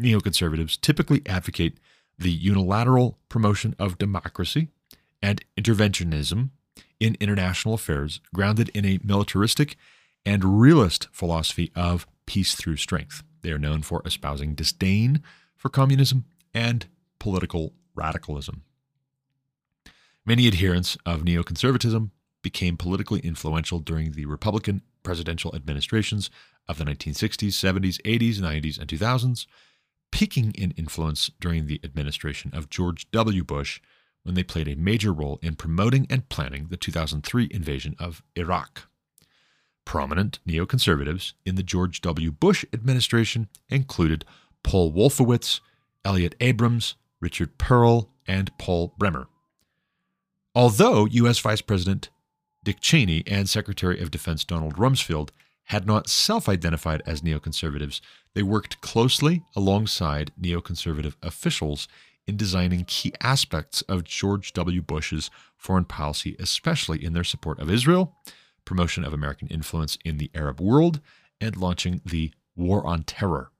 Neoconservatives typically advocate the unilateral promotion of democracy and interventionism in international affairs grounded in a militaristic and realist philosophy of peace through strength. They are known for espousing disdain for communism and political radicalism. Many adherents of neoconservatism became politically influential during the Republican presidential administrations of the 1960s, 70s, 80s, 90s, and 2000s, peaking in influence during the administration of George W. Bush when they played a major role in promoting and planning the 2003 invasion of Iraq. Prominent neoconservatives in the George W. Bush administration included Paul Wolfowitz, Elliott Abrams, Richard Perle, and Paul Bremer. Although U.S. Vice President Dick Cheney and Secretary of Defense Donald Rumsfeld had not self identified as neoconservatives, they worked closely alongside neoconservative officials in designing key aspects of George W. Bush's foreign policy, especially in their support of Israel, promotion of American influence in the Arab world, and launching the War on Terror.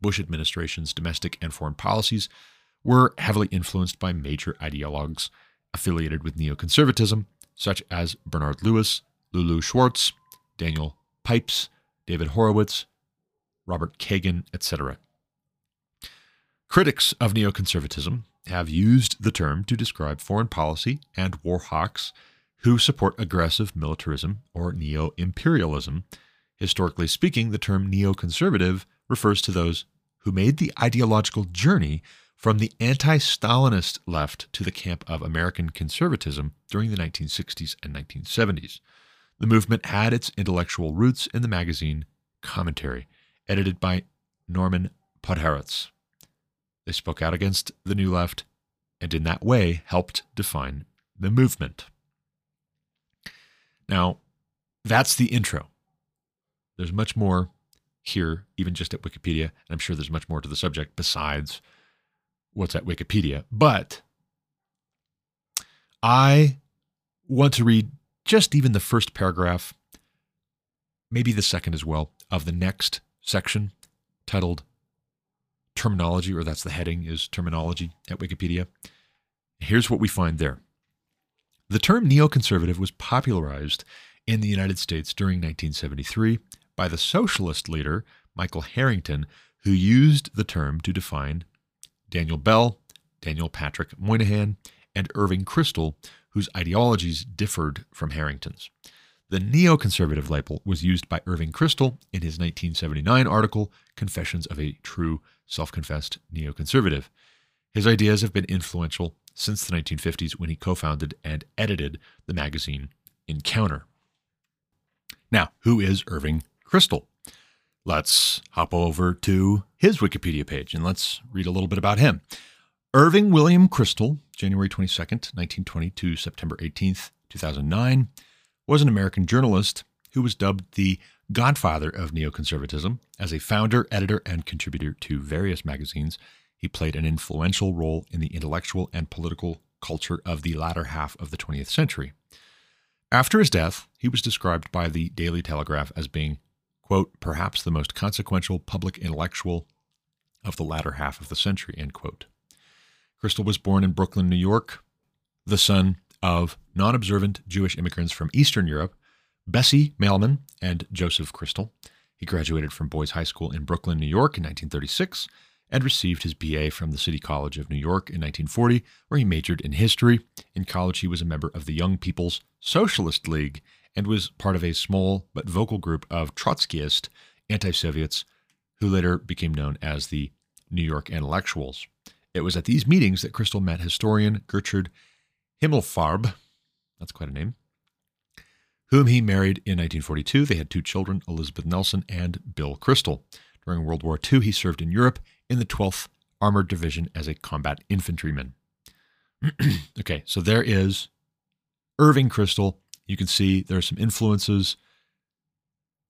Bush administration's domestic and foreign policies were heavily influenced by major ideologues affiliated with neoconservatism, such as Bernard Lewis, Lulu Schwartz, Daniel Pipes, David Horowitz, Robert Kagan, etc. Critics of neoconservatism have used the term to describe foreign policy and war hawks who support aggressive militarism or neo imperialism. Historically speaking, the term neoconservative refers to those who made the ideological journey from the anti Stalinist left to the camp of American conservatism during the 1960s and 1970s. The movement had its intellectual roots in the magazine Commentary, edited by Norman Podhoretz. They spoke out against the New Left and in that way helped define the movement. Now, that's the intro. There's much more here, even just at Wikipedia, and I'm sure there's much more to the subject besides what's at Wikipedia. But I want to read just even the first paragraph, maybe the second as well, of the next section titled Terminology, or that's the heading, is Terminology at Wikipedia. Here's what we find there. The term neoconservative was popularized in the United States during 1973 by the socialist leader Michael Harrington, who used the term to define Daniel Bell, Daniel Patrick Moynihan, and Irving Kristol, whose ideologies differed from Harrington's. The neoconservative label was used by Irving Kristol in his 1979 article, Confessions of a True Self Confessed Neoconservative. His ideas have been influential since the 1950s when he co founded and edited the magazine Encounter. Now, who is Irving Kristol? Let's hop over to his Wikipedia page and let's read a little bit about him. Irving William Kristol, January 22nd, 1920 to September 18th, 2009, was an American journalist who was dubbed the godfather of neoconservatism. As a founder, editor, and contributor to various magazines, he played an influential role in the intellectual and political culture of the latter half of the 20th century. After his death, he was described by the Daily Telegraph as being quote, perhaps the most consequential public intellectual of the latter half of the century, end quote. Kristol was born in Brooklyn, New York, the son of non observant Jewish immigrants from Eastern Europe, Bessie Mailman and Joseph Kristol. He graduated from Boys High School in Brooklyn, New York in 1936 and received his BA from the City College of New York in 1940, where he majored in history. In college, he was a member of the Young People's Socialist League and was part of a small but vocal group of Trotskyist anti Soviets who later became known as the New York Intellectuals. It was at these meetings that Kristol met historian Gertrude Himmelfarb, that's quite a name, whom he married in 1942. They had two children, Elizabeth Nelson and Bill Kristol. During World War II, he served in Europe in the 12th Armored Division as a combat infantryman. okay, so there is Irving Kristol. you can see there are some influences.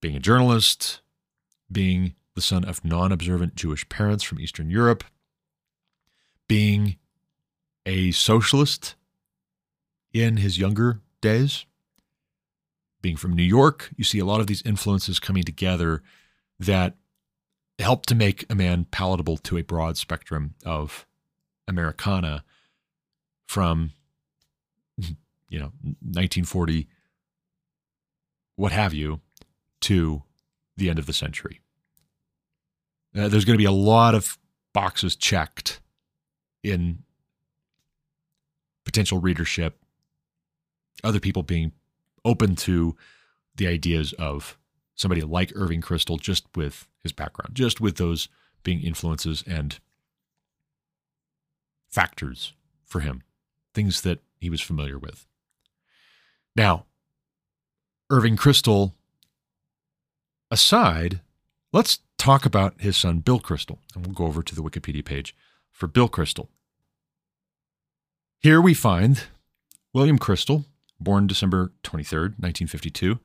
Being a journalist, being the son of non observant Jewish parents from Eastern Europe, being a socialist in his younger days, being from New York, you see a lot of these influences coming together that help to make a man palatable to a broad spectrum of Americana from you know 1940 what have you to the end of the century. Uh, there's going to be a lot of boxes checked in potential readership other people being open to the ideas of somebody like Irving Kristol just with his background just with those being influences and factors for him things that he was familiar with now, Irving Kristol aside, let's talk about his son, Bill Kristol. And we'll go over to the Wikipedia page for Bill Kristol. Here we find William Kristol, born December 23rd, 1952,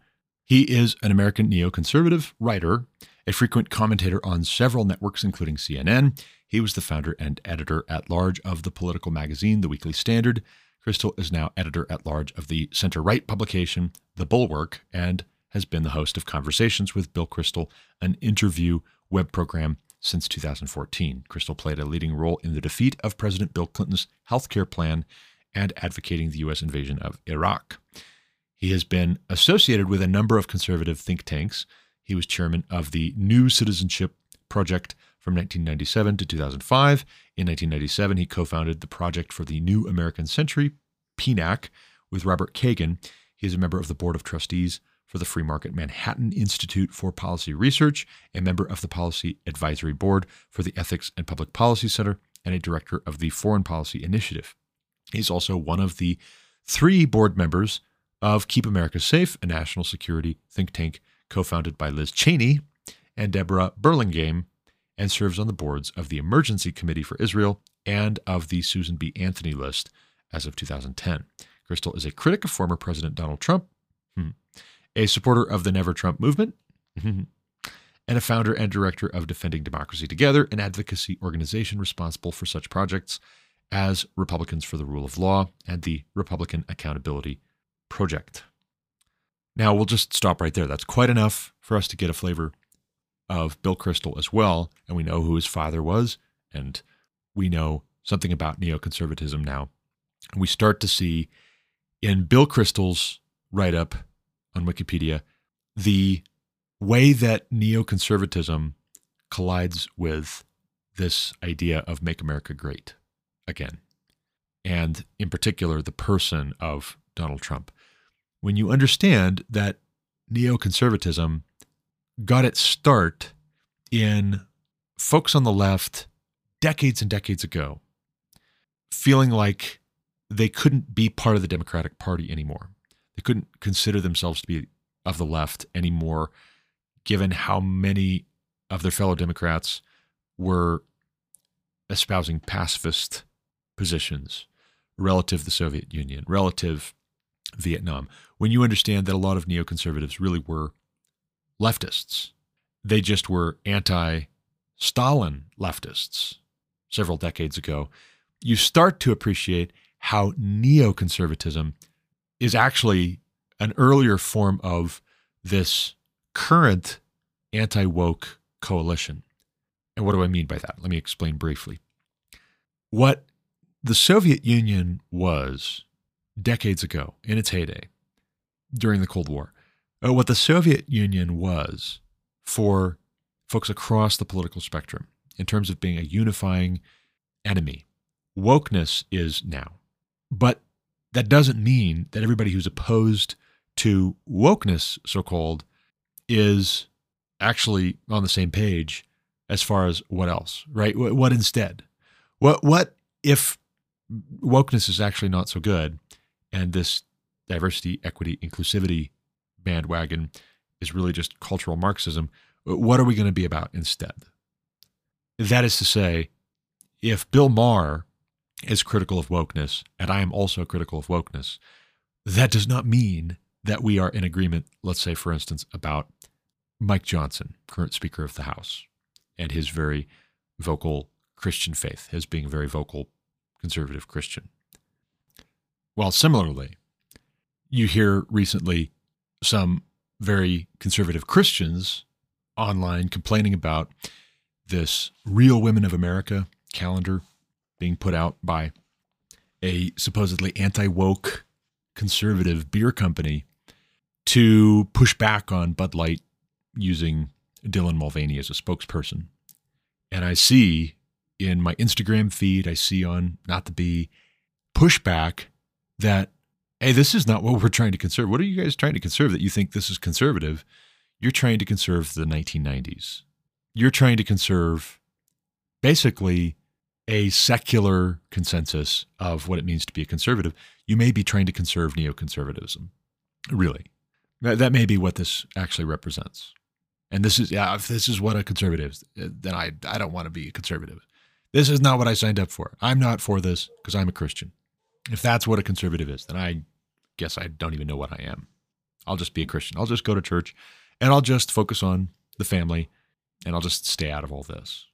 He is an American neoconservative writer, a frequent commentator on several networks, including CNN. He was the founder and editor at large of the political magazine, The Weekly Standard. Kristol is now editor at large of the center right publication, The Bulwark, and has been the host of Conversations with Bill Kristol, an interview web program since 2014. Kristol played a leading role in the defeat of President Bill Clinton's health care plan and advocating the U.S. invasion of Iraq. He has been associated with a number of conservative think tanks. He was chairman of the New Citizenship Project from 1997 to 2005. In 1997, he co founded the Project for the New American Century, PNAC, with Robert Kagan. He is a member of the Board of Trustees for the Free Market Manhattan Institute for Policy Research, a member of the Policy Advisory Board for the Ethics and Public Policy Center, and a director of the Foreign Policy Initiative. He's also one of the three board members of Keep America Safe, a national security think tank co founded by Liz Cheney and Deborah Burlingame, and serves on the boards of the Emergency Committee for Israel and of the Susan B. Anthony list as of 2010. Kristol is a critic of former President Donald Trump, hmm, a supporter of the Never Trump movement, hmm, and a founder and director of Defending Democracy Together, an advocacy organization responsible for such projects as Republicans for the Rule of Law and the Republican Accountability Project. Now, we'll just stop right there. That's quite enough for us to get a flavor of Bill Kristol as well. And we know who his father was, and we know something about neoconservatism now. And we start to see in Bill Kristol's write up on Wikipedia the way that neoconservatism collides with this idea of make America great again. And in particular, the person of Donald Trump. When you understand that neoconservatism got its start in folks on the left decades and decades ago feeling like they couldn't be part of the Democratic Party anymore. They couldn't consider themselves to be of the left anymore, given how many of their fellow Democrats were espousing pacifist positions relative to the Soviet Union, relative Vietnam. When you understand that a lot of neoconservatives really were leftists, they just were anti Stalin leftists several decades ago, you start to appreciate how neoconservatism is actually an earlier form of this current anti woke coalition. And what do I mean by that? Let me explain briefly. What the Soviet Union was decades ago in its heyday during the Cold War, uh, what the Soviet Union was for folks across the political spectrum in terms of being a unifying enemy. Wokeness is now. But that doesn't mean that everybody who's opposed to wokeness, so called, is actually on the same page as far as what else, right? What instead? What what if wokeness is actually not so good and this diversity, equity, inclusivity bandwagon is really just cultural Marxism? What are we going to be about instead? That is to say, if Bill Maher is critical of wokeness, and I am also critical of wokeness, that does not mean that we are in agreement, let's say, for instance, about Mike Johnson, current Speaker of the House, and his very vocal Christian faith, his being a very vocal conservative Christian. While similarly, you hear recently some very conservative Christians online complaining about this Real Women of America calendar being put out by a supposedly anti woke conservative beer company to push back on Bud Light using Dylan Mulvaney as a spokesperson. And I see in my Instagram feed, I see on Not the Bee pushback that, hey, this is not what we're trying to conserve. What are you guys trying to conserve that you think this is conservative? You're trying to conserve the 1990s. You're trying to conserve basically a secular consensus of what it means to be a conservative. You may be trying to conserve neoconservatism. Really. That may be what this actually represents. And this is, yeah, if this is what a conservative is, then I, I don't want to be a conservative. This is not what I signed up for. I'm not for this because I'm a Christian. If that's what a conservative is, then I guess I don't even know what I am. I'll just be a Christian. I'll just go to church and I'll just focus on the family and I'll just stay out of all this.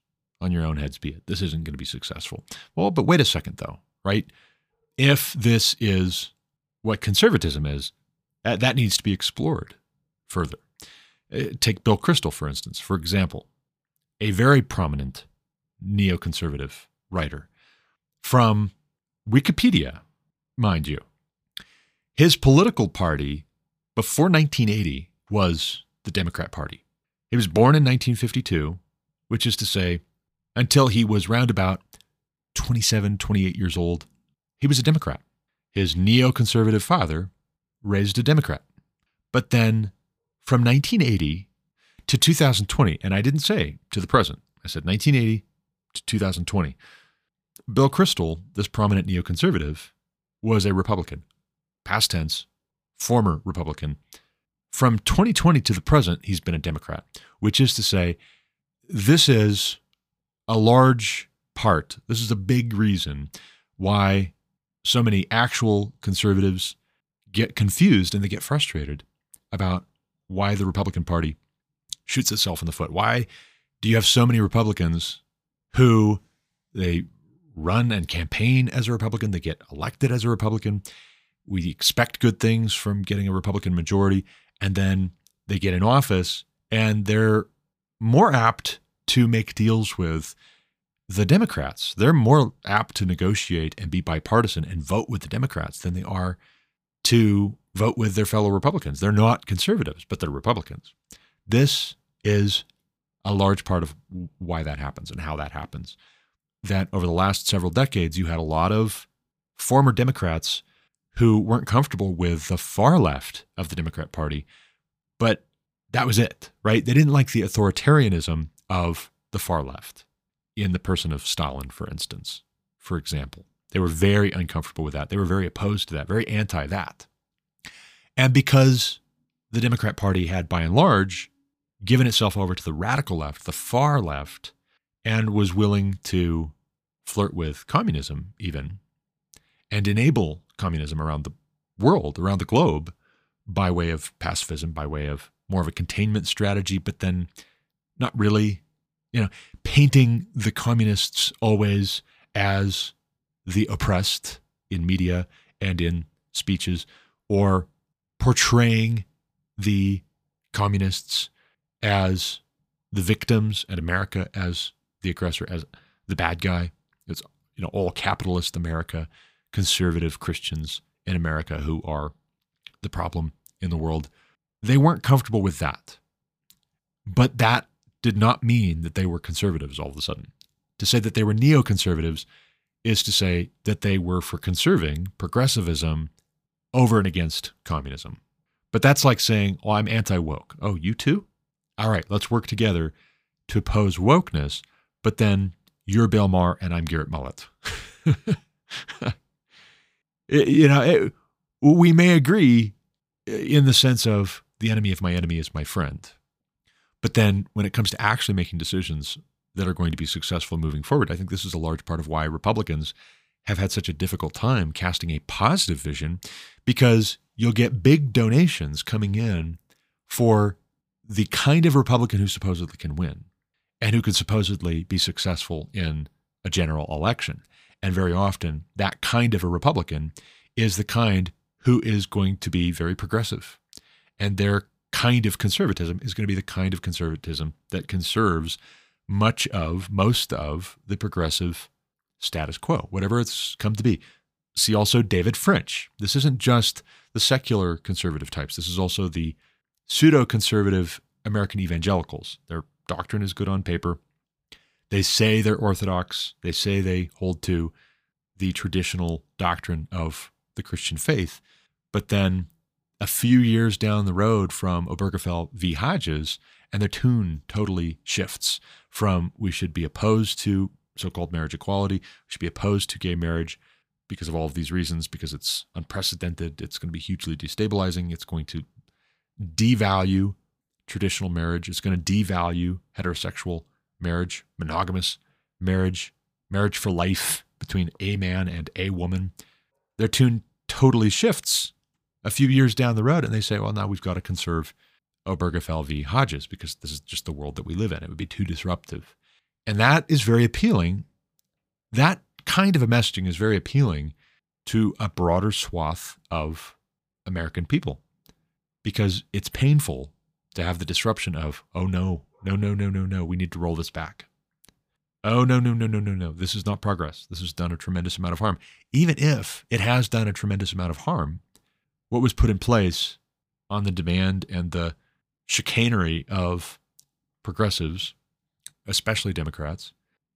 On your own heads be it. This isn't going to be successful. Well, but wait a second though, right? If this is what conservatism is, that needs to be explored further. Uh, take Bill Kristol, for instance, for example, a very prominent neoconservative writer from Wikipedia, mind you. His political party before 1980 was the Democrat Party. He was born in 1952, which is to say, until he was round about 27, 28 years old, he was a Democrat. His neoconservative father raised a Democrat. But then from 1980 to 2020, and I didn't say to the present, I said 1980 to 2020. Bill Kristol, this prominent neoconservative, was a Republican, past tense, former Republican. From 2020 to the present, he's been a Democrat, which is to say, this is a large part, this is a big reason why so many actual conservatives get confused and they get frustrated about why the Republican Party shoots itself in the foot. Why do you have so many Republicans who they run and campaign as a Republican, they get elected as a Republican, we expect good things from getting a Republican majority, and then they get in office and they're more apt to make deals with the Democrats. They're more apt to negotiate and be bipartisan and vote with the Democrats than they are to vote with their fellow Republicans. They're not conservatives, but they're Republicans. This is a large part of why that happens and how that happens. That over the last several decades, you had a lot of former Democrats who weren't comfortable with the far left of the Democrat Party, but that was it, right? They didn't like the authoritarianism of the far left in the person of Stalin, for instance, for example. They were very uncomfortable with that. They were very opposed to that, very anti that. And because the Democrat Party had, by and large, given itself over to the radical left, the far left, and was willing to flirt with communism, even, and enable communism around the world, around the globe, by way of pacifism, by way of more of a containment strategy, but then not really, you know, painting the communists always as the oppressed in media and in speeches, or portraying the communists as the victims and America as the aggressor, as the bad guy. It's you know all capitalist America, conservative Christians in America who are the problem in the world. They weren't comfortable with that. But that did not mean that they were conservatives all of a sudden. To say that they were neoconservatives is to say that they were for conserving progressivism over and against communism. But that's like saying, oh, I'm anti woke. Oh, you too? All right, let's work together to oppose wokeness, but then you're Bill Maher and I'm Garrett Mullet. you know, it, we may agree in the sense of the enemy of my enemy is my friend. But then when it comes to actually making decisions that are going to be successful moving forward, I think this is a large part of why Republicans have had such a difficult time casting a positive vision because you'll get big donations coming in for the kind of Republican who supposedly can win and who could supposedly be successful in a general election. And very often, that kind of a Republican is the kind who is going to be very progressive. And their kind of conservatism is going to be the kind of conservatism that conserves much of, most of the progressive status quo, whatever it's come to be. See also David French. This isn't just the secular conservative types, this is also the pseudo conservative American evangelicals. Their doctrine is good on paper. They say they're orthodox, they say they hold to the traditional doctrine of the Christian faith. But then a few years down the road from Obergefell v. Hodges, and their tune totally shifts from we should be opposed to so called marriage equality, we should be opposed to gay marriage because of all of these reasons, because it's unprecedented, it's going to be hugely destabilizing, it's going to devalue traditional marriage, it's going to devalue heterosexual marriage, monogamous marriage, marriage for life between a man and a woman. Their tune totally shifts a few years down the road and they say, well, now we've got to conserve Obergefell v. Hodges because this is just the world that we live in. It would be too disruptive. And that is very appealing. That kind of a messaging is very appealing to a broader swath of American people because it's painful to have the disruption of, oh no, no, no, no, no, no, we need to roll this back. Oh, no, no, no, no, no, no. This is not progress. This has done a tremendous amount of harm. Even if it has done a tremendous amount of harm, what was put in place on the demand and the chicanery of progressives, especially Democrats,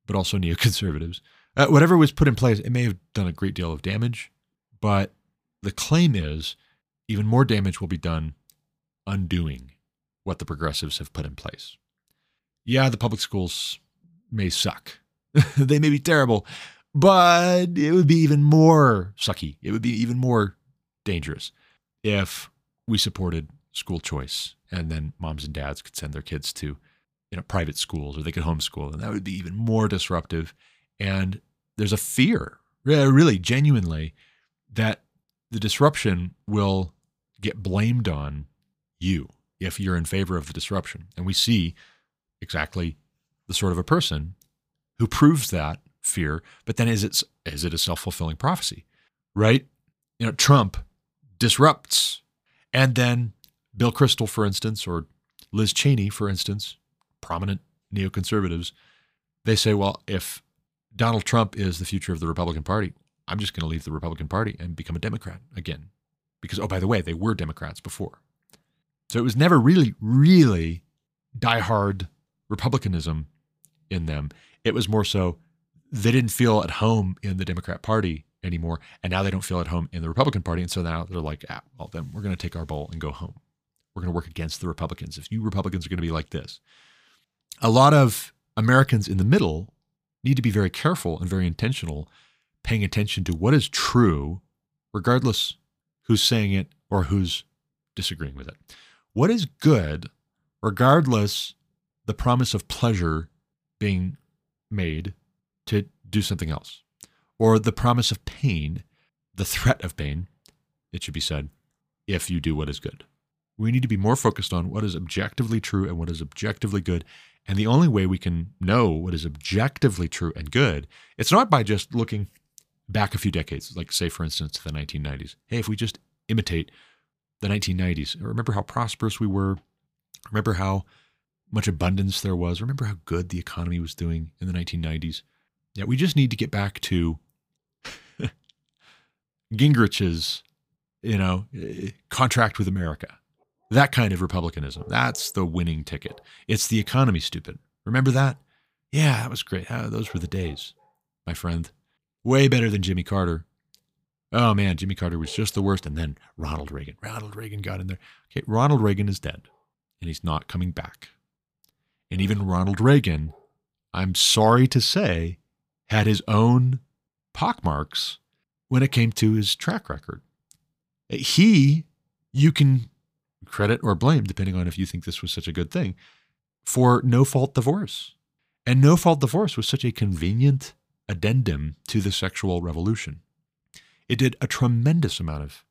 but also neoconservatives, uh, whatever was put in place, it may have done a great deal of damage, but the claim is even more damage will be done undoing what the progressives have put in place. Yeah, the public schools may suck. they may be terrible, but it would be even more sucky. It would be even more dangerous if we supported school choice and then moms and dads could send their kids to you know private schools or they could homeschool and that would be even more disruptive and there's a fear really genuinely that the disruption will get blamed on you if you're in favor of the disruption and we see exactly the sort of a person who proves that fear, but then is it is it a self-fulfilling prophecy? Right? You know, Trump disrupts and then Bill Kristol, for instance, or Liz Cheney, for instance, prominent neoconservatives, they say, well, if Donald Trump is the future of the Republican Party, I'm just going to leave the Republican Party and become a Democrat again. Because, oh, by the way, they were Democrats before. So it was never really, really diehard Republicanism in them. It was more so they didn't feel at home in the Democrat Party anymore, and now they don't feel at home in the Republican Party, and so now they're like, ah, well, then we're going to take our bowl and go home. We're going to work against the Republicans. If you Republicans are going to be like this, a lot of Americans in the middle need to be very careful and very intentional, paying attention to what is true, regardless who's saying it or who's disagreeing with it. What is good, regardless the promise of pleasure being made to do something else, or the promise of pain, the threat of pain, it should be said, if you do what is good. We need to be more focused on what is objectively true and what is objectively good. And the only way we can know what is objectively true and good, it's not by just looking back a few decades, like, say, for instance, the 1990s. Hey, if we just imitate the 1990s, remember how prosperous we were, remember how much abundance there was. Remember how good the economy was doing in the 1990s? Yeah, we just need to get back to Gingrich's, you know, contract with America. That kind of republicanism. That's the winning ticket. It's the economy, stupid. Remember that? Yeah, that was great. Those were the days, my friend. Way better than Jimmy Carter. Oh man, Jimmy Carter was just the worst. And then Ronald Reagan. Ronald Reagan got in there. Okay, Ronald Reagan is dead, and he's not coming back and even Ronald Reagan, I'm sorry to say, had his own pockmarks when it came to his track record. He, you can credit or blame, depending on if you think this was such a good thing, for no fault divorce. And no fault divorce was such a convenient addendum to the sexual revolution. It did a tremendous amount of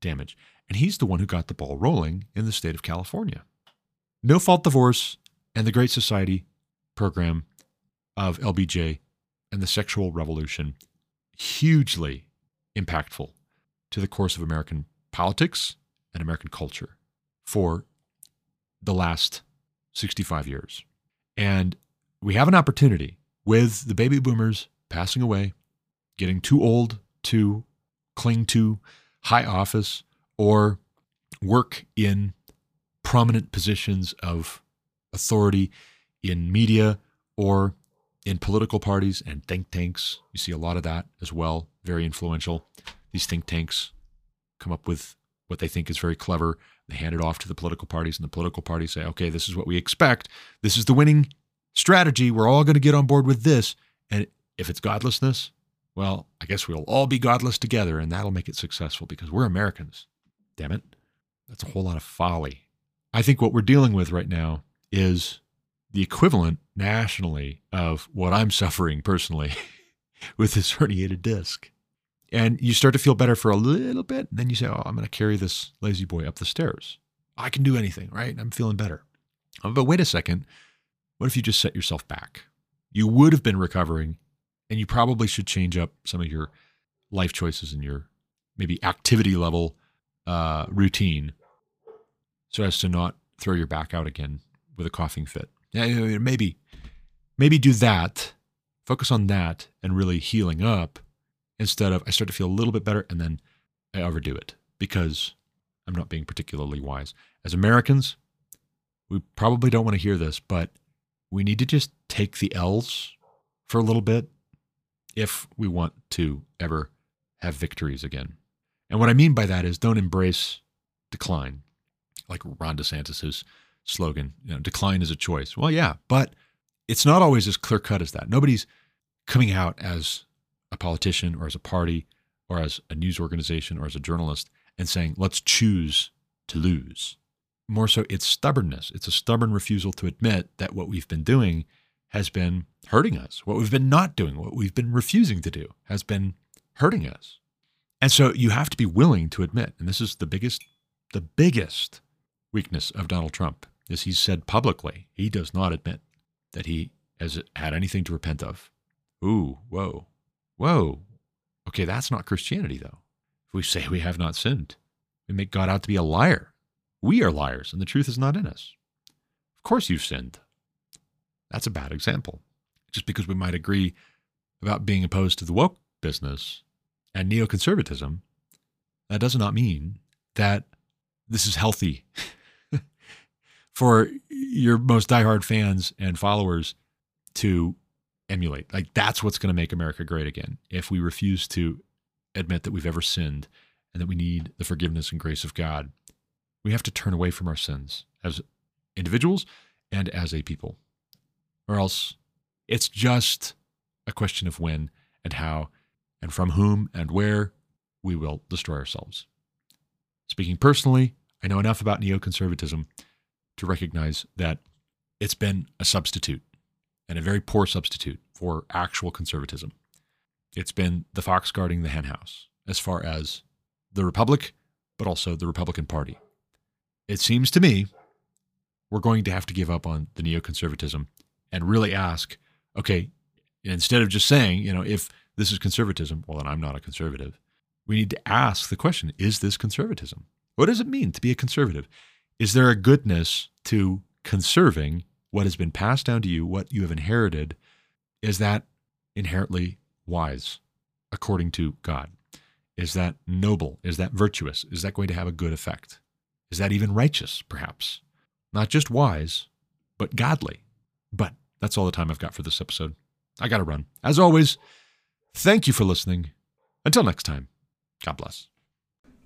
damage. And he's the one who got the ball rolling in the state of California. No fault divorce and the Great Society program of LBJ and the sexual revolution hugely impactful to the course of American politics and American culture for the last 65 years. And we have an opportunity with the baby boomers passing away, getting too old to cling to high office or work in prominent positions of authority in media or in political parties and think tanks. You see a lot of that as well, very influential. These think tanks come up with what they think is very clever. They hand it off to the political parties, and the political parties say, okay, this is what we expect. This is the winning strategy. We're all going to get on board with this. And if it's godlessness, well, I guess we'll all be godless together, and that'll make it successful because we're Americans. Damn it. That's a whole lot of folly. I think what we're dealing with right now is the equivalent nationally of what I'm suffering personally with this herniated disc. And you start to feel better for a little bit. And then you say, Oh, I'm going to carry this lazy boy up the stairs. I can do anything, right? I'm feeling better. Uh, but wait a second. What if you just set yourself back? You would have been recovering, and you probably should change up some of your life choices and your maybe activity level uh, routine so as to not throw your back out again with a coughing fit. Yeah, maybe, maybe do that. Focus on that and really healing up instead of I start to feel a little bit better and then I overdo it because I'm not being particularly wise. As Americans, we probably don't want to hear this, but we need to just take the L's for a little bit if we want to ever have victories again. And what I mean by that is don't embrace decline, like Ron DeSantis's slogan, you know, decline is a choice. Well, yeah, but it's not always as clear cut as that. Nobody's coming out as a politician or as a party or as a news organization or as a journalist and saying, let's choose to lose. More so, it's stubbornness. It's a stubborn refusal to admit that what we've been doing has been hurting us. What we've been not doing, what we've been refusing to do, has been hurting us. And so you have to be willing to admit, and this is the biggest, the biggest weakness of Donald Trump, is he's said publicly he does not admit that he has had anything to repent of. Ooh, whoa, whoa. Okay, that's not Christianity, though. If we say we have not sinned, we make God out to be a liar. We are liars, and the truth is not in us. Of course, you've sinned. That's a bad example. Just because we might agree about being opposed to the woke business and neoconservatism, that does not mean that this is healthy for your most diehard fans and followers to emulate. Like that's what's going to make America great again. If we refuse to admit that we've ever sinned and that we need the forgiveness and grace of God, we have to turn away from our sins as individuals and as a people. Or else it's just a question of when and how and from whom and where we will destroy ourselves. Speaking personally, I know enough about neoconservatism to recognize that it's been a substitute and a very poor substitute for actual conservatism. It's been the fox guarding the henhouse as far as the Republic, but also the Republican Party. It seems to me we're going to have to give up on the neoconservatism and really ask okay, instead of just saying, you know, if this is conservatism, well, then I'm not a conservative. We need to ask the question is this conservatism? What does it mean to be a conservative? Is there a goodness to conserving what has been passed down to you, what you have inherited? Is that inherently wise according to God? Is that noble? Is that virtuous? Is that going to have a good effect? Is that even righteous, perhaps? Not just wise, but godly. But that's all the time I've got for this episode. I got to run. As always, thank you for listening. Until next time, God bless.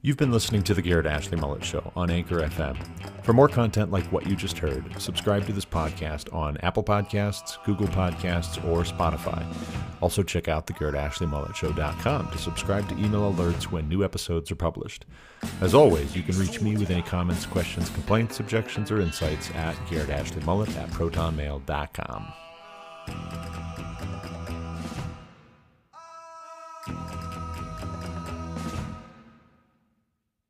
You've been listening to The Garrett Ashley Mullet Show on Anchor FM. For more content like what you just heard, subscribe to this podcast on Apple Podcasts, Google Podcasts, or Spotify. Also, check out thegarrettashleymulletshow.com to subscribe to email alerts when new episodes are published. As always, you can reach me with any comments, questions, complaints, objections, or insights at garrettashleyMullet at protonmail.com.